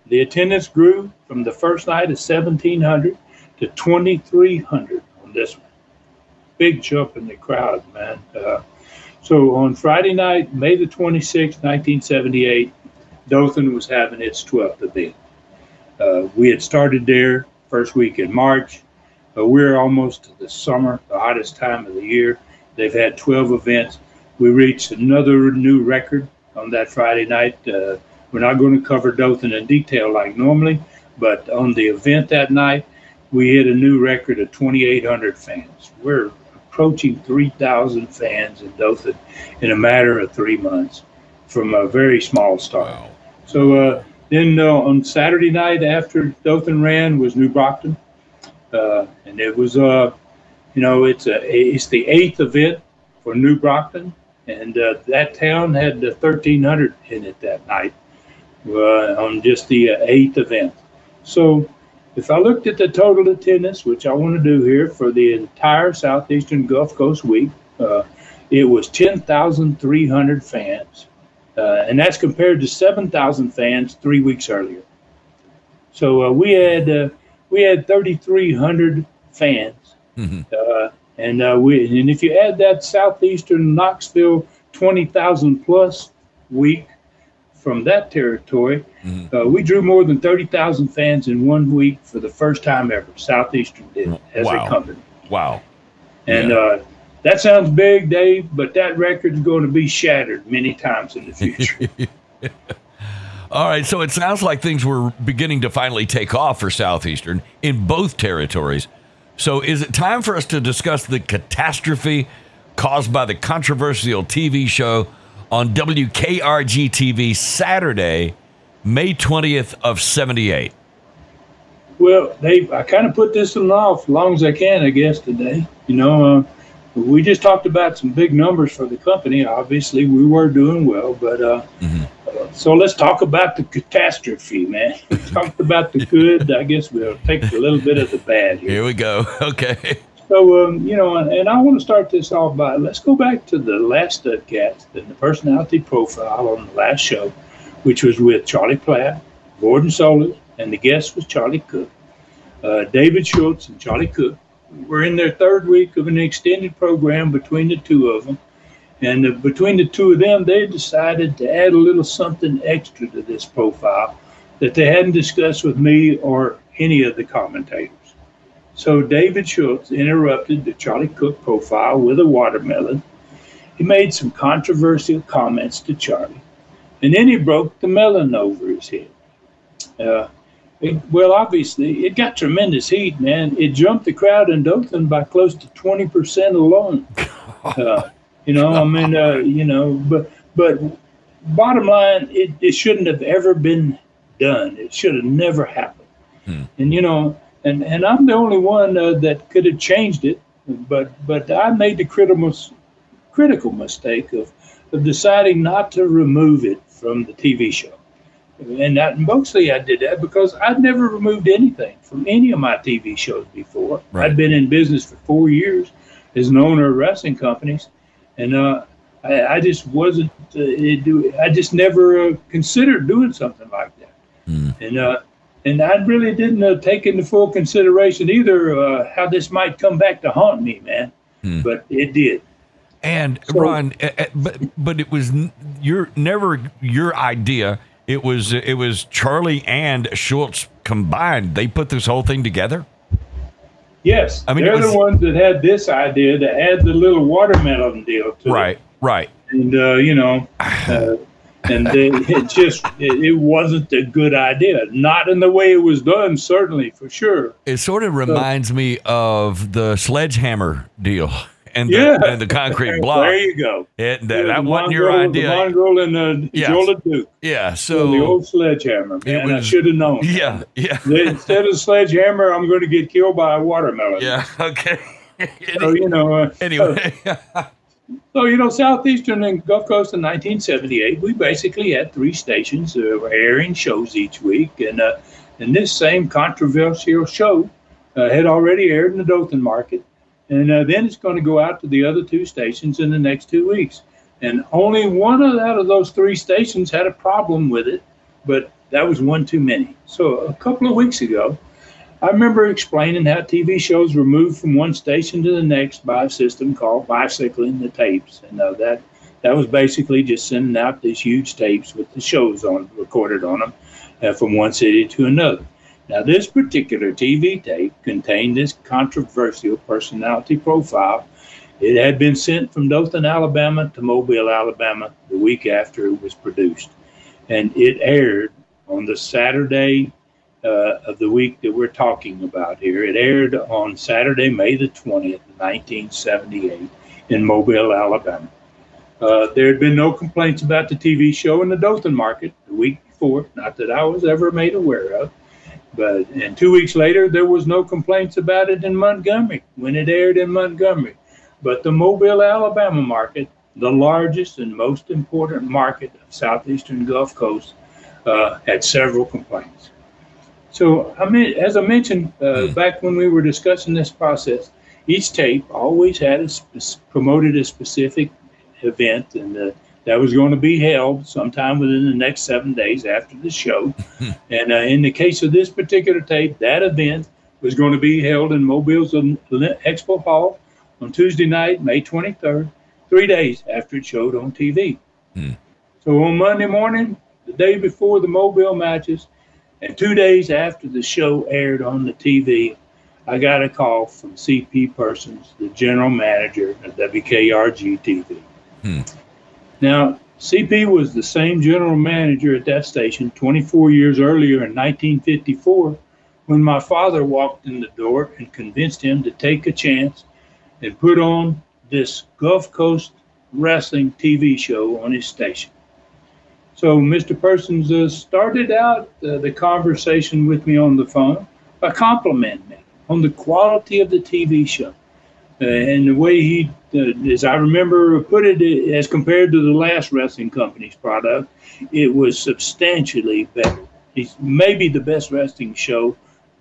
C: The attendance grew from the first night of 1,700 to 2,300 on this one. Big jump in the crowd, man. Uh, So on Friday night, May the 26th, 1978, Dothan was having its 12th event. Uh, we had started there first week in March. We're almost to the summer, the hottest time of the year. They've had 12 events. We reached another new record on that Friday night. Uh, we're not going to cover Dothan in detail like normally, but on the event that night, we hit a new record of 2,800 fans. We're approaching 3,000 fans in Dothan in a matter of three months from a very small start.
A: Wow.
C: So uh, then uh, on Saturday night after Dothan ran was New Brockton, uh, and it was uh, you know it's a it's the eighth event for New Brockton, and uh, that town had uh, 1,300 in it that night uh, on just the uh, eighth event. So if I looked at the total attendance, which I want to do here for the entire Southeastern Gulf Coast week, uh, it was 10,300 fans. Uh, and that's compared to 7,000 fans three weeks earlier. So uh, we had uh, we had 3,300 fans,
A: Mhm.
C: And uh, we and if you add that southeastern Knoxville 20,000 plus week from that territory,
A: Mhm.
C: uh, we drew more than 30,000 fans in one week for the first time ever. Southeastern did as
A: Wow.
C: a company.
A: Wow.
C: And
A: Yeah.
C: uh, that sounds big, Dave, but that record's going to be shattered many times in the future.
A: All right, so it sounds like things were beginning to finally take off for Southeastern in both territories. So is it time for us to discuss the catastrophe caused by the controversial TV show on WKRG TV Saturday, May 20th of 78?
C: well, Dave, I kind of put this one off as long as I can, I guess, today. You know, uh, we just talked about some big numbers for the company. Obviously, we were doing well, but uh,
A: Mhm.
C: So let's talk about the catastrophe, man. We talked about the good. I guess we'll take a little bit of the bad here.
A: Here we go. Okay.
C: So, um, you know, and, and I want to start this off by let's go back to the last Studcast and the personality profile on the last show, which was with Charlie Platt, Gordon Solie, and the guest was Charlie Cook. Uh, David Schultz and Charlie Cook were in their third week of an extended program between the two of them. And uh, between the two of them, they decided to add a little something extra to this profile that they hadn't discussed with me or any of the commentators. So David Schultz interrupted the Charlie Cook profile with a watermelon. He made some controversial comments to Charlie, and then he broke the melon over his head. Uh, it- well, obviously, it got tremendous heat, man. It jumped the crowd in Dothan by close to 20% alone. Uh, you know, I mean, uh, you know, but but bottom line, it, it shouldn't have ever been done. It should have never happened.
A: Hmm.
C: And you know, and and I'm the only one uh, that could have changed it, but but I made the critical critical mistake of of deciding not to remove it from the TV show. And that, mostly I did that because I'd never removed anything from any of my TV shows before.
A: Right.
C: I'd been in business for four years as an owner of wrestling companies, and uh, I, I just wasn't. Uh, it do, I just never uh, considered doing something like that.
A: Hmm.
C: And uh, and I really didn't uh, take into full consideration either uh, how this might come back to haunt me, man.
A: Hmm.
C: But it did.
A: And
C: So-
A: Ron, uh, uh, but but it was your never your idea. It was it was Charlie and Schultz combined. They put this whole thing together.
C: Yes,
A: I mean,
C: they're
A: was-
C: the ones that had this idea to add the little watermelon deal to it.
A: Right, right.
C: and uh, you know, uh, and they, it just it, it wasn't a good idea. Not in the way it was done, certainly for sure.
A: It sort of reminds me of the sledgehammer deal and the,
C: Yeah,
A: and the concrete block.
C: There you go.
A: It, that,
C: Yeah,
A: that wasn't your idea.
C: The mongrel and the. Jola Duke.
A: yeah.
C: So the old sledgehammer. Man, I should have known.
A: yeah, yeah,
C: Instead of sledgehammer, I'm going to get killed by a watermelon.
A: yeah. Okay.
C: So you know. Uh,
A: anyway,
C: So, you know, Southeastern and Gulf Coast in 1978, we basically had three stations uh, were airing shows each week. And, uh, and this same controversial show uh, had already aired in the Dothan market. And uh, then it's going to go out to the other two stations in the next two weeks. And only one out of those three stations had a problem with it, but that was one too many. So a couple of weeks ago, I remember explaining how TV shows were moved from one station to the next by a system called bicycling the tapes, and uh, that that was basically just sending out these huge tapes with the shows on recorded on them uh, from one city to another. Now, this particular TV tape contained this controversial personality profile. It had been sent from Dothan, Alabama to Mobile, Alabama the week after it was produced. And it aired on the Saturday uh, of the week that we're talking about here. It aired on Saturday, May the 20th, 1978, in Mobile, Alabama. Uh, there had been no complaints about the TV show in the Dothan market the week before, not that I was ever made aware of. But and two weeks later, there was no complaints about it in Montgomery when it aired in Montgomery. But the Mobile, Alabama market, the largest and most important market of southeastern Gulf Coast, uh, had several complaints. So I mean, as I mentioned uh, back when we were discussing this process, each tape always had a sp- promoted a specific event, and uh, that was going to be held sometime within the next seven days after the show. and uh, in the case of this particular tape, that event was going to be held in Mobile's Expo Hall on Tuesday night, May 23rd, three days after it showed on TV. Hmm. So on Monday morning, the day before the Mobile matches, and two days after the show aired on the TV, I got a call from CP Persons, the general manager of WKRG TV. Hmm. Now, CP was the same general manager at that station 24 years earlier in 1954 when my father walked in the door and convinced him to take a chance and put on this Gulf Coast wrestling TV show on his station. So Mr. Persons uh, started out uh, the conversation with me on the phone by complimenting me on the quality of the TV show uh, and the way he uh, as I remember put it, as compared to the last wrestling company's product, it was substantially better. It's maybe the best wrestling show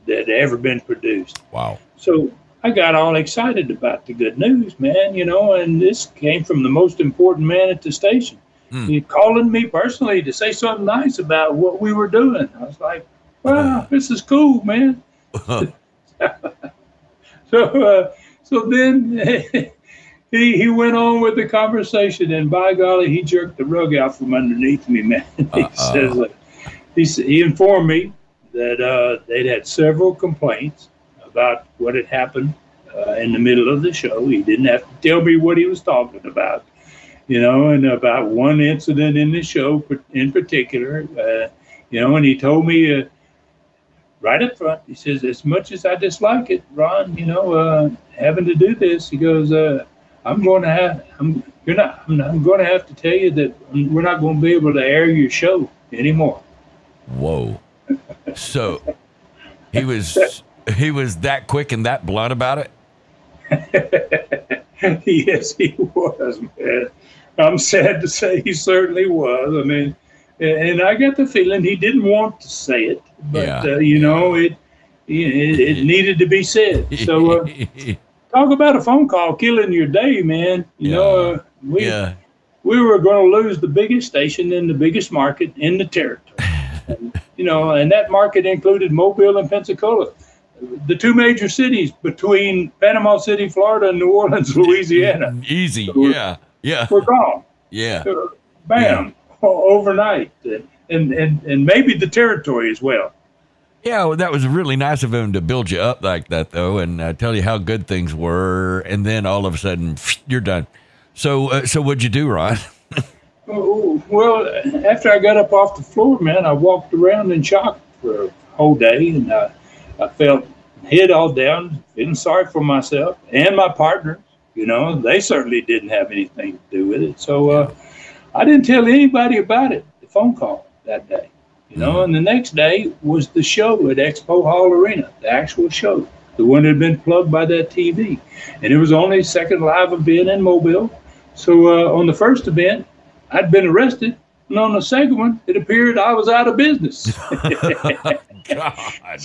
C: that ever been produced.
A: Wow.
C: So I got all excited about the good news, man, you know, and this came from the most important man at the station. Mm. He calling me personally to say something nice about what we were doing. I was like, wow, this is cool, man. so, uh, so then he, he went on with the conversation, and by golly, he jerked the rug out from underneath me, man. he uh says, uh, he, he informed me that uh, they'd had several complaints about what had happened uh, in the middle of the show. He didn't have to tell me what he was talking about, you know, and about one incident in the show in particular, uh, you know, and he told me uh, right up front, he says, as much as I dislike it, Ron, you know, uh, having to do this, he goes, uh, I'm going to have I'm you're not I'm, I'm going to have to tell you that we're not going to be able to air your show anymore.
A: Whoa! so he was he was that quick and that blunt about it.
C: yes, he was, man. I'm sad to say he certainly was. I mean, and I got the feeling he didn't want to say it, but yeah. uh, you know, it, it it needed to be said. So. Uh, talk about a phone call killing your day, man. You yeah. know, uh, we yeah. we were going to lose the biggest station in the biggest market in the territory. and, you know, and that market included Mobile and Pensacola, the two major cities between Panama City, Florida, and New Orleans, Louisiana.
A: Easy, so yeah, yeah.
C: We're gone.
A: Yeah,
C: bam. overnight, and and and maybe the territory as well.
A: Yeah, well, that was really nice of him to build you up like that, though, and uh, tell you how good things were, and then all of a sudden you're done. So, uh, so what'd you do, Ron?
C: Oh, well, after I got up off the floor, man, I walked around in shock for a whole day, and I, I felt head all down, feeling sorry for myself and my partners. You know, they certainly didn't have anything to do with it. So uh, I didn't tell anybody about it. The phone call that day. You know, and the next day was the show at Expo Hall Arena, the actual show, the one that had been plugged by that TV. And it was only second live event in Mobile. So uh, on the first event, I'd been arrested. And on the second one, it appeared I was out of business. God.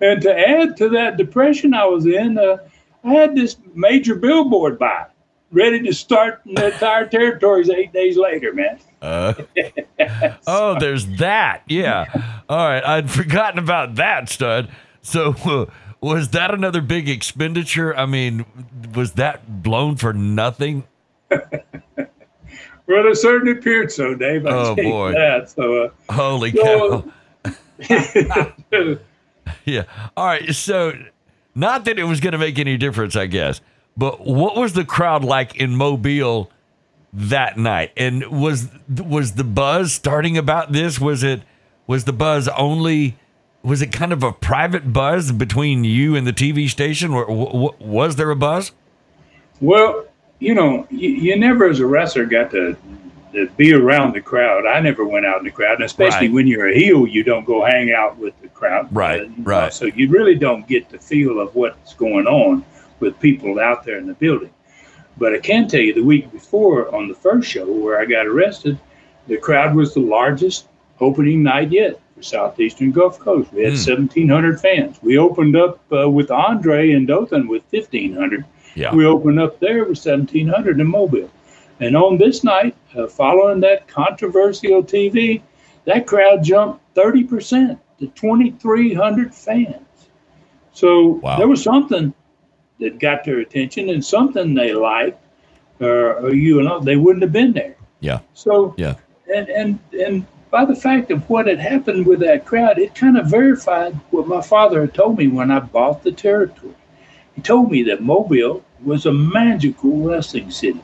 C: and to add to that depression I was in, uh, I had this major billboard buy ready to start in the entire territories eight days later, man. Uh,
A: oh, there's that. Yeah. All right. I'd forgotten about that, stud. So, uh, was that another big expenditure? I mean, was that blown for nothing?
C: well, it certainly appeared so, Dave. I
A: Oh, boy.
C: That. So, uh,
A: Holy
C: So-
A: cow.
C: uh,
A: Yeah. All right. So, not that it was going to make any difference, I guess, but what was the crowd like in Mobile that night? And was was the buzz starting about this? Was it was the buzz only? Was it kind of a private buzz between you and the TV station, or was there a buzz?
C: Well, you know, you, you never as a wrestler got to, to be around the crowd. I never went out in the crowd, and especially
A: Right.
C: when you're a heel, you don't go hang out with the crowd.
A: Right,
C: know,
A: right.
C: So you really don't get the feel of what's going on with people out there in the building. But I can tell you, the week before on the first show where I got arrested, the crowd was the largest opening night yet for Southeastern Gulf Coast. We had
A: Hmm.
C: 1,700 fans. We opened up uh, with Andre and Dothan with 1,500.
A: Yeah.
C: We opened up there with 1,700 in Mobile. And on this night, uh, following that controversial TV, that crowd jumped 30% to 2,300 fans. So
A: Wow.
C: there was something that got their attention and something they liked, or, or you know, they wouldn't have been there.
A: Yeah.
C: So
A: Yeah.
C: and and and by the fact of what had happened with that crowd, it kind of verified what my father had told me when I bought the territory. He told me that Mobile was a magical wrestling city,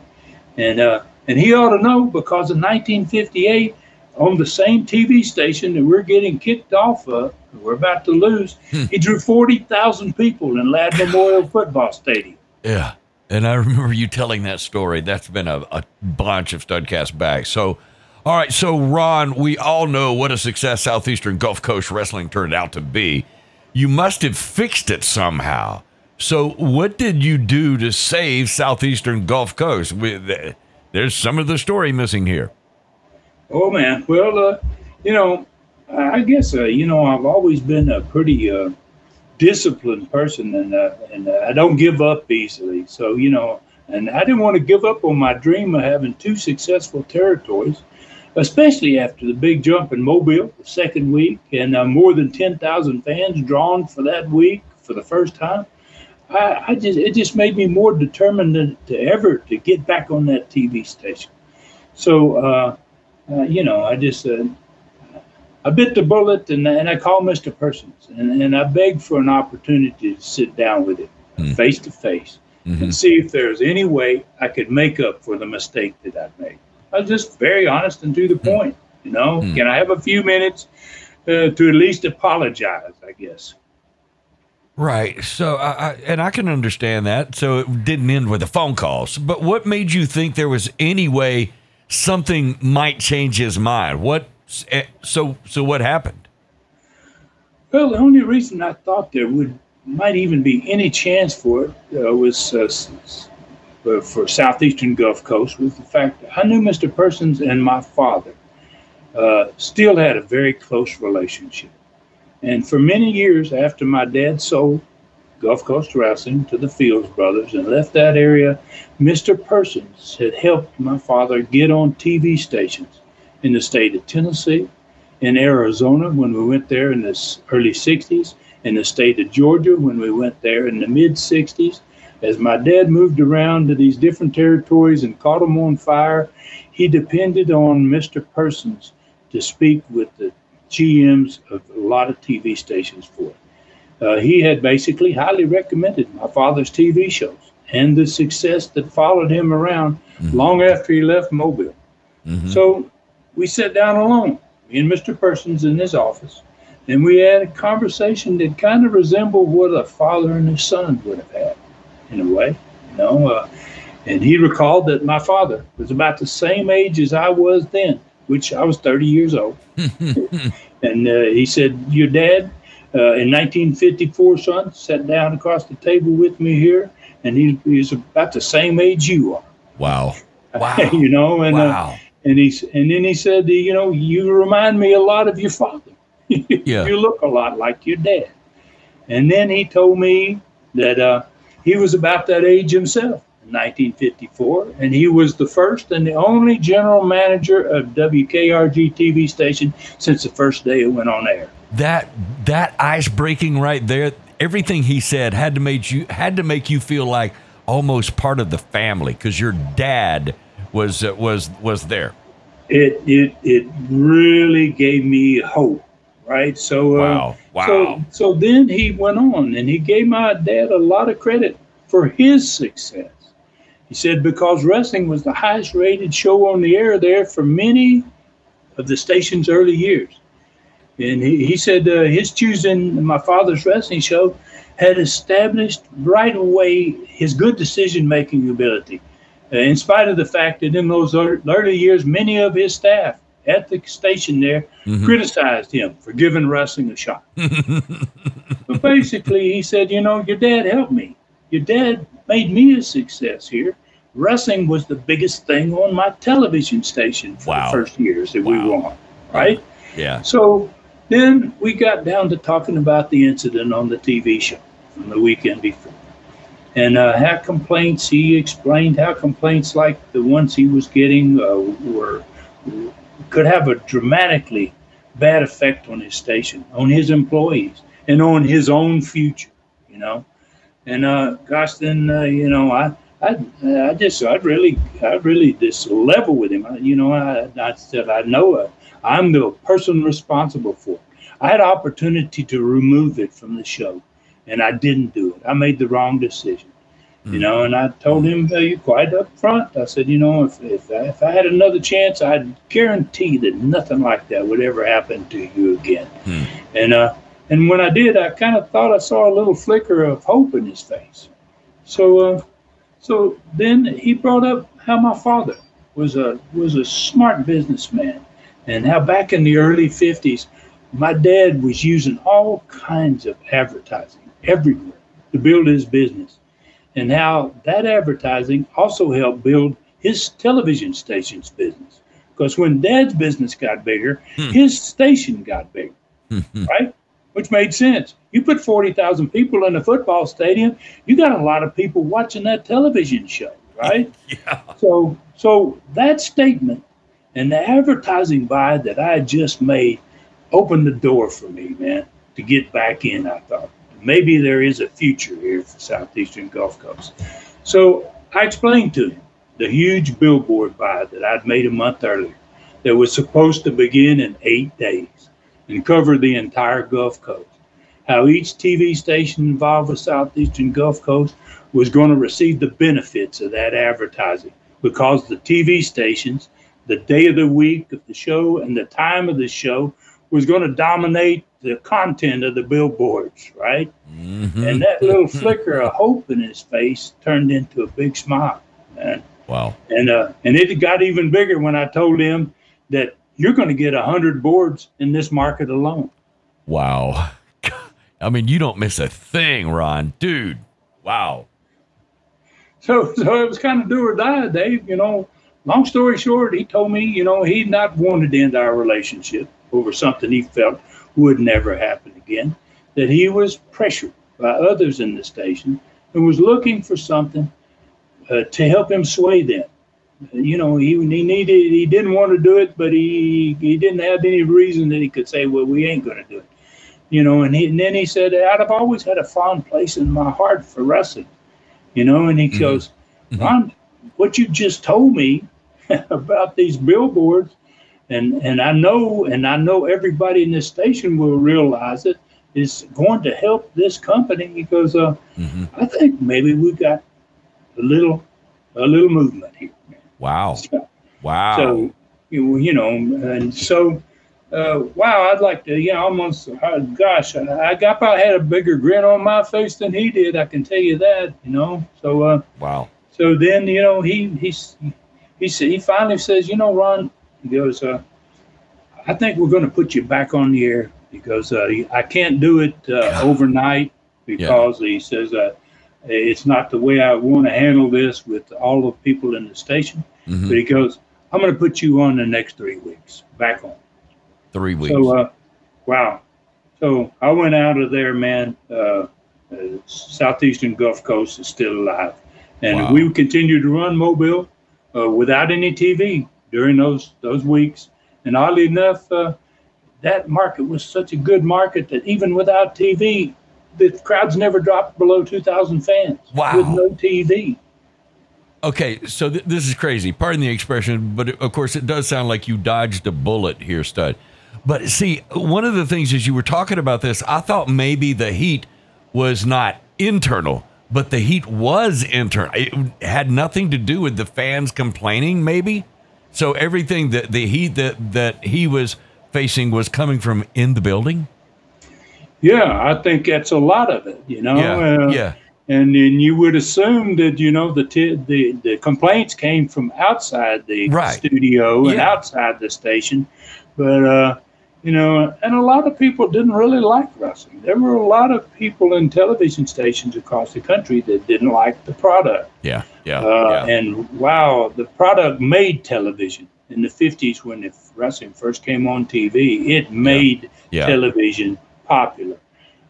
C: and uh, and he ought to know because in 1958, on the same TV station that we're getting kicked off of, we're about to lose, hmm. he drew 40,000 people in Ladd Memorial Football Stadium.
A: Yeah. And I remember you telling that story. That's been a, a bunch of Studcast back. So, all right. So, Ron, we all know what a success Southeastern Gulf Coast Wrestling turned out to be. You must have fixed it somehow. So, what did you do to save Southeastern Gulf Coast? There's some of the story missing here.
C: Oh man, well, uh, you know, I guess uh, you know I've always been a pretty uh, disciplined person, and uh, and uh, I don't give up easily. So you know, and I didn't want to give up on my dream of having two successful territories, especially after the big jump in Mobile the second week, and uh, more than ten thousand fans drawn for that week for the first time. I, I just it just made me more determined than to ever to get back on that TV station. So. Uh, you know, I just uh, I bit the bullet and, and I called Mr. Persons and, and I begged for an opportunity to sit down with him face to face and see if there's any way I could make up for the mistake that I've made. I was just very honest and to the point. You know, can I have a few minutes uh, to at least apologize? I guess.
A: Right. So, I, I, and I can understand that. So it didn't end with the phone calls. But what made you think there was any way something might change his mind? What? eh, So, so what happened?
C: Well, the only reason I thought there would might even be any chance for it uh, was uh, for, for southeastern Gulf Coast was the fact that I knew Mr. Persons and my father uh, still had a very close relationship, and for many years after my dad sold Gulf Coast Wrestling to the Fields brothers and left that area, Mr. Persons had helped my father get on TV stations in the state of Tennessee, in Arizona when we went there in the early 60s, in the state of Georgia when we went there in the mid 60s. As my dad moved around to these different territories and caught them on fire, he depended on Mr. Persons to speak with the GMs of a lot of TV stations for him. Uh, he had basically highly recommended my father's TV shows and the success that followed him around long after he left Mobile. So we sat down alone, me and Mr. Persons in his office, and we had a conversation that kind of resembled what a father and his son would have had, in a way, you know. Uh, and he recalled that my father was about the same age as I was then, which I was 30 years old. and uh, he said, Your dad, uh, in 1954, son, sat down across the table with me here, and he, he's about the same age you are.
A: Wow. Wow.
C: you know, and uh,
A: Wow.
C: and he and then he said, you know, you remind me a lot of your father.
A: Yeah.
C: you look a lot like your dad. And then he told me that uh, he was about that age himself in 1954, and he was the first and the only general manager of WKRG TV station since the first day it went on air.
A: That that ice breaking right there. Everything he said had to make you had to make you feel like almost part of the family because your dad was uh, was was there.
C: It it it really gave me hope, right? So uh,
A: Wow. Wow.
C: So so then he went on and he gave my dad a lot of credit for his success. He said because wrestling was the highest rated show on the air there for many of the station's early years. And he, he said uh, his choosing my father's wrestling show had established right away his good decision making ability. Uh, in spite of the fact that in those early years, many of his staff at the station there criticized him for giving wrestling a shot. but basically, he said, You know, your dad helped me. Your dad made me a success here. Wrestling was the biggest thing on my television station for
A: Wow.
C: the first years that we were on, right?
A: yeah.
C: So then we got down to talking about the incident on the TV show from the weekend before. And uh, how complaints, he explained how complaints like the ones he was getting uh, were could have a dramatically bad effect on his station, on his employees, and on his own future, you know. And uh, gosh, then uh, you know, I, I, I just, I really, I really just level with him. I, you know, I, I said, I know uh, I'm the person responsible for it. I had opportunity to remove it from the show, and I didn't do it. I made the wrong decision. You know, and I told him uh, quite up front. I said, you know, if if I, if I had another chance, I'd guarantee that nothing like that would ever happen to you again. And uh, and when I did, I kind of thought I saw a little flicker of hope in his face. So uh, so then he brought up how my father was a was a smart businessman, and how back in the early '50s, my dad was using all kinds of advertising everywhere to build his business, and how that advertising also helped build his television station's business. Because when Dad's business got bigger, hmm. his station got bigger, right? Which made sense. You put 40,000 people in a football stadium, you got a lot of people watching that television show, right?
A: Yeah.
C: So, so that statement and the advertising buy that I just made opened the door for me, man, to get back in. I thought maybe there is a future here for Southeastern Gulf Coast. So I explained to him the huge billboard buy that I'd made a month earlier that was supposed to begin in eight days and cover the entire Gulf Coast. How each TV station involved with Southeastern Gulf Coast was going to receive the benefits of that advertising because the TV stations, the day of the week of the show and the time of the show was going to dominate the content of the billboards, right? And that little flicker of hope in his face turned into a big smile, man.
A: Wow.
C: And uh, and it got even bigger when I told him that you're going to get a hundred boards in this market alone.
A: Wow. I mean, you don't miss a thing, Ron. Dude. Wow.
C: So, so it was kind of do or die, Dave. You know, long story short, he told me, you know, he'd not wanted to end our relationship over something he felt would never happen again. That he was pressured by others in the station and was looking for something uh, to help him sway them. Uh, you know, he, he needed, he didn't want to do it, but he he didn't have any reason that he could say, well, we ain't going to do it. You know, and, he, and then he said, I've always had a fond place in my heart for wrestling you know, and he mm-hmm. goes, mm-hmm. Ron, what you just told me about these billboards, and and I know, and I know everybody in this station will realize it is going to help this company. Goes, uh, I think maybe we got a little, a little movement here.
A: Wow. Wow.
C: So, you you know, and so, uh, wow, I'd like to, you know, almost, uh, gosh, I, I got probably had a bigger grin on my face than he did. I can tell you that, you know. So, uh,
A: wow.
C: so then, you know, he he's he said he finally says, you know, Ron, he goes, uh, I think we're going to put you back on the air because uh, I can't do it uh, overnight because he says uh, it's not the way I want to handle this with all the people in the station.
A: Mhm.
C: But he goes, I'm going to put you on the next three weeks back on.
A: Three weeks.
C: So, uh, wow. So I went out of there, man. Uh, uh, Southeastern Gulf Coast is still alive. And
A: Wow.
C: we continued to run Mobile uh, without any TV during those those weeks. And oddly enough, uh, that market was such a good market that even without TV, the crowds never dropped below 2,000 fans
A: Wow.
C: with no TV.
A: Okay, so th- this is crazy. Pardon the expression, but it, of course, it does sound like you dodged a bullet here, stud. But see, one of the things as you were talking about this, I thought maybe the heat was not internal, but the heat was internal. It had nothing to do with the fans complaining, maybe. So everything that the heat that that he was facing was coming from in the building.
C: Yeah, I think that's a lot of it. You know.
A: Yeah,
C: Uh,
A: yeah,
C: And then you would assume that you know the t- the the complaints came from outside the
A: Right.
C: studio and
A: Yeah.
C: outside the station, but uh, you know, and a lot of people didn't really like wrestling. There were a lot of people in television stations across the country that didn't like the product.
A: yeah, yeah,
C: Uh,
A: yeah.
C: And wow, the product made television in the 50s when the wrestling first came on TV. It made
A: Yeah.
C: television popular.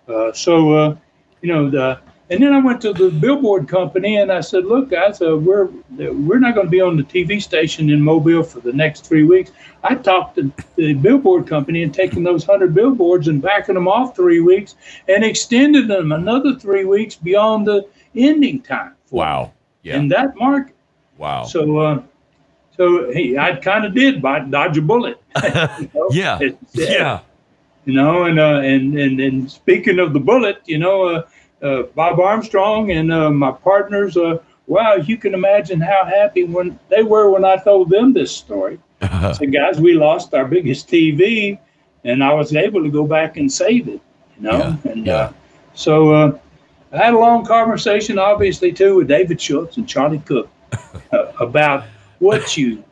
C: Uh, so, uh, you know, the, and then I went to the billboard company and I said, "Look, guys, uh, we're we're not going to be on the TV station in Mobile for the next three weeks." I talked to the billboard company and taking those hundred billboards and backing them off three weeks and extended them another three weeks beyond the ending time. for
A: wow, yeah,
C: in that market.
A: wow.
C: So, uh, so hey, I kind of did by dodge a bullet. you know?
A: yeah,
C: It's-
A: yeah,
C: You know, and uh, and and and speaking of the bullet, you know, uh, uh, Bob Armstrong and uh, my partners. Uh, wow, you can imagine how happy when they were when I told them this story. I said, guys, we lost our biggest TV, and I was able to go back and save it. You know,
A: Yeah,
C: and
A: yeah.
C: Uh, so uh, I had a long conversation, obviously, too, with David Schultz and Charlie Cook uh, about what you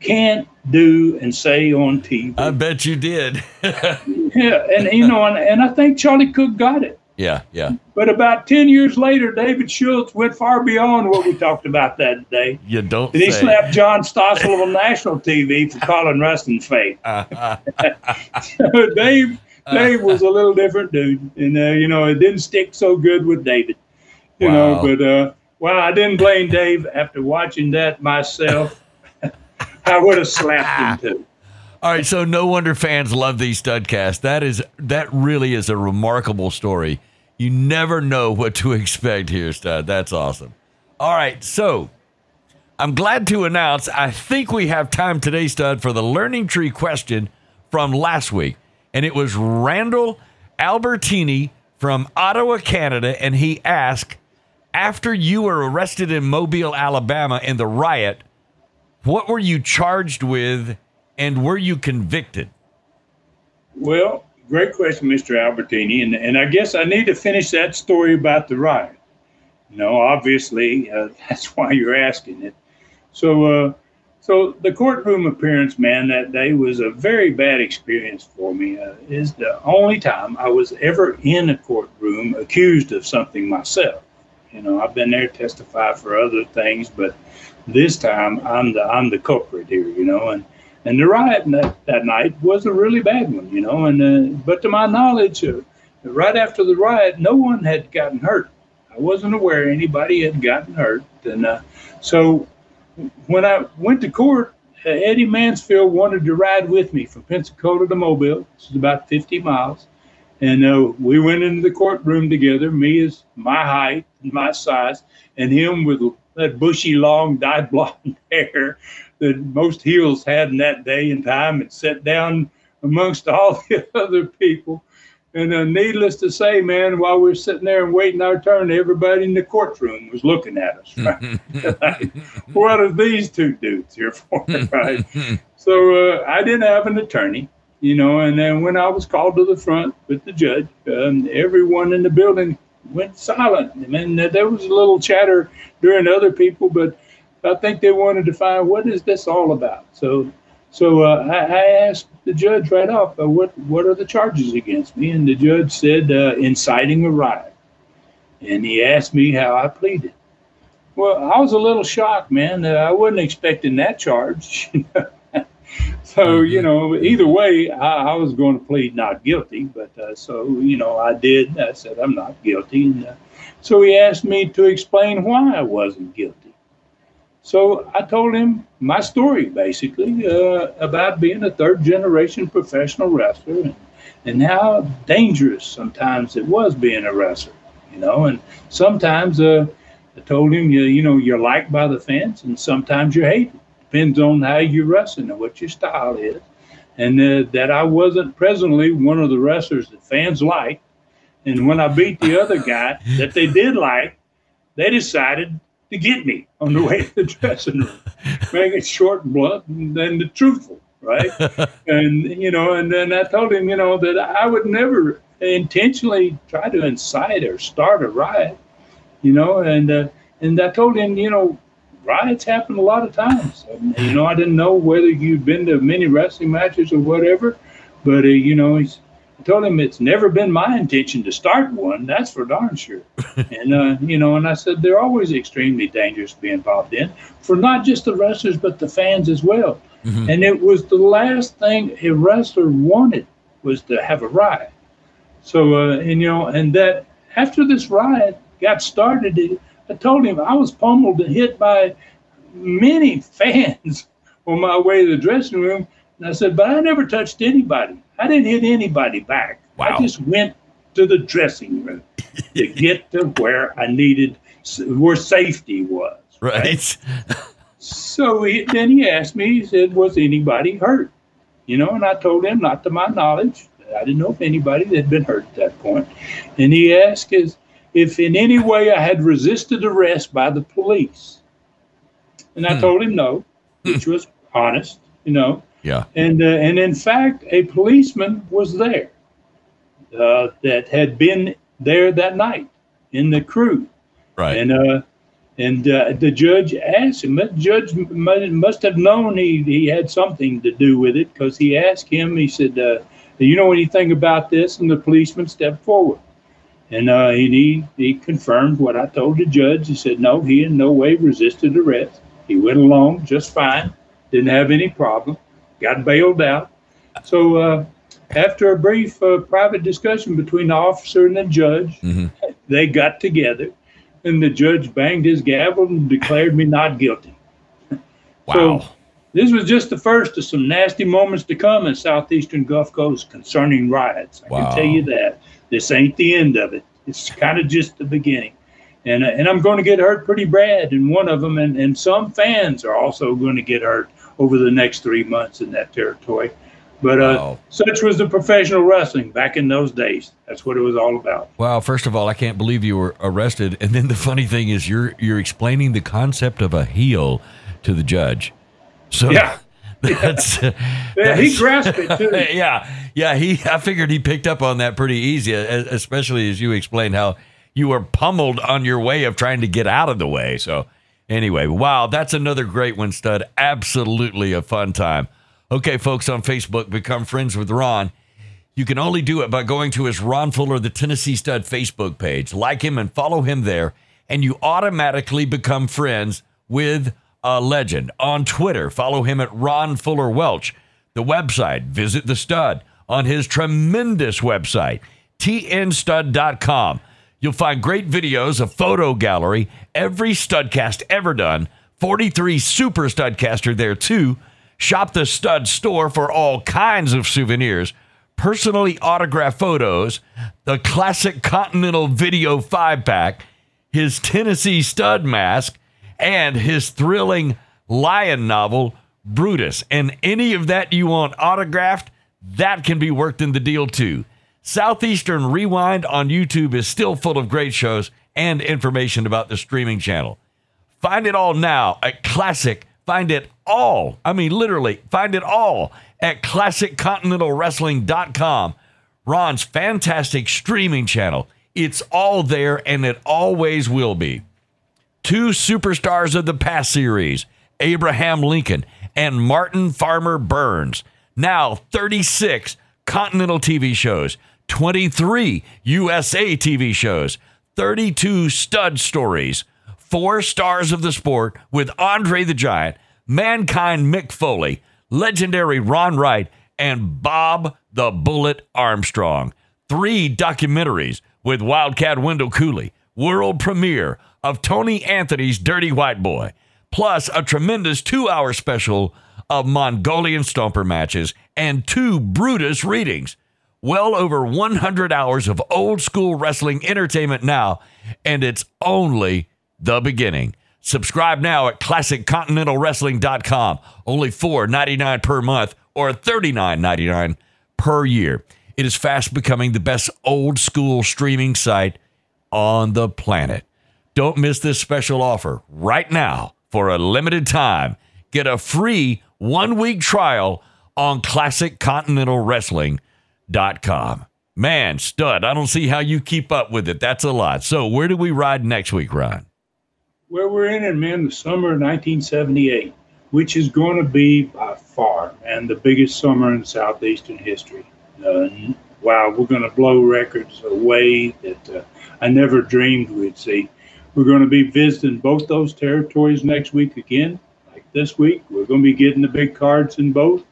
C: can't do and say on TV.
A: I bet you did.
C: yeah, and you know, and, and I think Charlie Cook got it.
A: Yeah, yeah.
C: But about ten years later, David Schultz went far beyond what we talked about that day.
A: You don't
C: And he
A: say.
C: slapped John Stossel on national TV for calling wrestling fake. Dave, Dave was a little different dude, and uh, you know it didn't stick so good with David. You
A: Wow.
C: know, but uh, well, I didn't blame Dave after watching that myself. I would have slapped him too.
A: All right, so no wonder fans love these studcasts. That is that really is a remarkable story. You never know what to expect here, stud. That's awesome. All right, so I'm glad to announce I think we have time today, stud, for the learning tree question from last week. And it was Randall Albertini from Ottawa, Canada, and he asked, after you were arrested in Mobile, Alabama in the riot, what were you charged with and were you convicted?
C: Well, great question, Mr. Albertini, and and I guess I need to finish that story about the riot. You know, obviously, uh, that's why you're asking it. So, uh, so the courtroom appearance, man, that day was a very bad experience for me. Uh, is the only time I was ever in a courtroom accused of something myself. You know, I've been there to testify for other things, but this time I'm the I'm the culprit here. You know, and and the riot that, that night was a really bad one, you know. And uh, but to my knowledge, uh, right after the riot, no one had gotten hurt. I wasn't aware anybody had gotten hurt, and uh, so when I went to court, Eddie Mansfield wanted to ride with me from Pensacola to Mobile. This is about 50 miles. And uh, we went into the courtroom together, me as my height and my size, and him with that bushy, long, dyed blonde hair that most heels had in that day and time, and sat down amongst all the other people. And uh, needless to say, man, while we were sitting there and waiting our turn, everybody in the courtroom was looking at us. Right? like, what are these two dudes here for? Right? so uh, I didn't have an attorney, you know. And then when I was called to the front with the judge, um, everyone in the building went silent. I mean, there was a little chatter during other people, but I think they wanted to find what is this all about. So, so uh, I, I asked the judge right off, uh, what what are the charges against me? And the judge said uh, inciting a riot, and he asked me how I pleaded. Well, I was a little shocked, man. Uh, I wasn't expecting that charge. so you know, either way, I, I was going to plead not guilty. But uh, so you know, I did. I said I'm not guilty, and uh, so he asked me to explain why I wasn't guilty. So I told him my story, basically, uh, about being a third generation professional wrestler and, and how dangerous sometimes it was being a wrestler, you know. And sometimes, uh, I told him, you, you know, you're liked by the fans and sometimes you're hated. Depends on how you wrestle and what your style is. And uh, that I wasn't presently one of the wrestlers that fans like. And when I beat the other guy that they did like, they decided to get me on the way to the dressing room. Make it short and blunt and the truthful, right? and, you know, and then I told him, you know, that I would never intentionally try to incite or start a riot you know, and uh, and I told him, you know, riots happen a lot of times. And, you know, I didn't know whether you'd been to many wrestling matches or whatever, but uh, you know, he's. I told him it's never been my intention to start one. That's for darn sure. and uh, you know, and I said they're always extremely dangerous to be involved in for not just the wrestlers but the fans as well. Mm-hmm. And it was the last thing a wrestler wanted was to have a riot. So, uh, and you know, and that after this riot, got started, I told him I was pummeled and hit by many fans on my way to the dressing room. And I said, but I never touched anybody. I didn't hit anybody back. Wow. I just went to the dressing room to get to where I needed, where safety was.
A: Right. right?
C: so he, then he asked me, he said, was anybody hurt? You know, and I told him, not to my knowledge. I didn't know if anybody had been hurt at that point. And he asked, is, if in any way I had resisted arrest by the police. And I hmm. told him no, which was honest, you know.
A: Yeah.
C: And uh, and in fact, a policeman was there uh, that had been there that night in the crew.
A: Right.
C: And uh, and uh, the judge asked him. The judge must have known he, he had something to do with it because he asked him. He said, uh, "Do you know anything about this?" And the policeman stepped forward. And uh, he, he confirmed what I told the judge. He said, no, he in no way resisted arrest. He went along just fine, didn't have any problem, got bailed out. So uh, after a brief uh, private discussion between the officer and the judge, mm-hmm. they got together, and the judge banged his gavel and declared me not guilty.
A: Wow. So
C: this was just the first of some nasty moments to come in southeastern Gulf Coast concerning riots. I wow. can tell you that. This ain't the end of it. It's kind of just the beginning. And, uh, and I'm going to get hurt pretty bad in one of them. And, and some fans are also going to get hurt over the next three months in that territory. But uh, wow. such was the professional wrestling back in those days. That's what it was all about.
A: Wow! First of all, I can't believe you were arrested, and then the funny thing is, you're you're explaining the concept of a heel to the judge. So
C: yeah,
A: That's,
C: yeah, that's, he grasped it too.
A: yeah, yeah. He, I figured he picked up on that pretty easy, especially as you explained how you were pummeled on your way of trying to get out of the way. So, anyway, wow, that's another great one, Stud. Absolutely a fun time. Okay, folks on Facebook, become friends with Ron. You can only do it by going to his Ron Fuller, the Tennessee Stud Facebook page. Like him and follow him there, and you automatically become friends with a legend. On Twitter, follow him at Ron Fuller Welch. The website, visit the stud on his tremendous website, tnstud.com. You'll find great videos, a photo gallery, every studcast ever done, 43 super studcaster there too. Shop the stud store for all kinds of souvenirs, personally autographed photos, the classic Continental Video 5 pack, his Tennessee stud mask, and his thrilling lion novel, Brutus. And any of that you want autographed, that can be worked in the deal too. Southeastern Rewind on YouTube is still full of great shows and information about the streaming channel. Find it all now at Classic. Find it all. I mean, literally, find it all at ClassicContinentalWrestling.com. Ron's fantastic streaming channel. It's all there and it always will be two superstars of the past series, Abraham Lincoln and Martin Farmer Burns. Now 36 Continental TV shows, 23 USA TV shows, 32 stud stories, four stars of the sport with Andre the Giant, Mankind Mick Foley, legendary Ron Wright, and Bob the Bullet Armstrong. Three documentaries with Wildcat Wendell Cooley, world premiere of Tony Anthony's Dirty White Boy, plus a tremendous two hour special of Mongolian Stomper matches and two Brutus readings. Well over 100 hours of old school wrestling entertainment now, and it's only the beginning. Subscribe now at classiccontinentalwrestling.com. Only $4.99 per month or $39.99 per year. It is fast becoming the best old school streaming site on the planet. Don't miss this special offer right now for a limited time. Get a free one week trial on classiccontinentalwrestling.com. Man, stud, I don't see how you keep up with it. That's a lot. So, where do we ride next week, Ron?
C: Where we're in it, man, the summer of 1978, which is going to be by far, and the biggest summer in Southeastern history. Uh, wow, we're going to blow records away that uh, I never dreamed we'd see. We're going to be visiting both those territories next week again, like this week. We're going to be getting the big cards in both.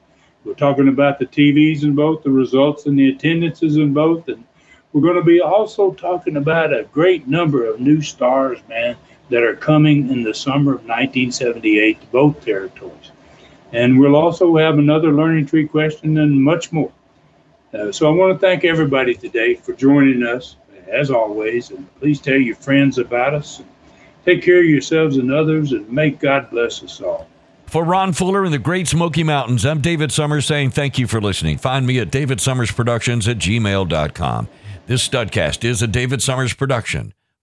C: We're talking about the TVs in both, the results and the attendances in both. And we're going to be also talking about a great number of new stars, man, that are coming in the summer of 1978 to both territories. And we'll also have another learning tree question and much more. Uh, so I want to thank everybody today for joining us, as always. And please tell your friends about us. Take care of yourselves and others, and may God bless us all.
A: For Ron Fuller in the Great Smoky Mountains, I'm David Summers saying thank you for listening. Find me at davidsummersproductions at gmail.com. This Studcast is a David Summers production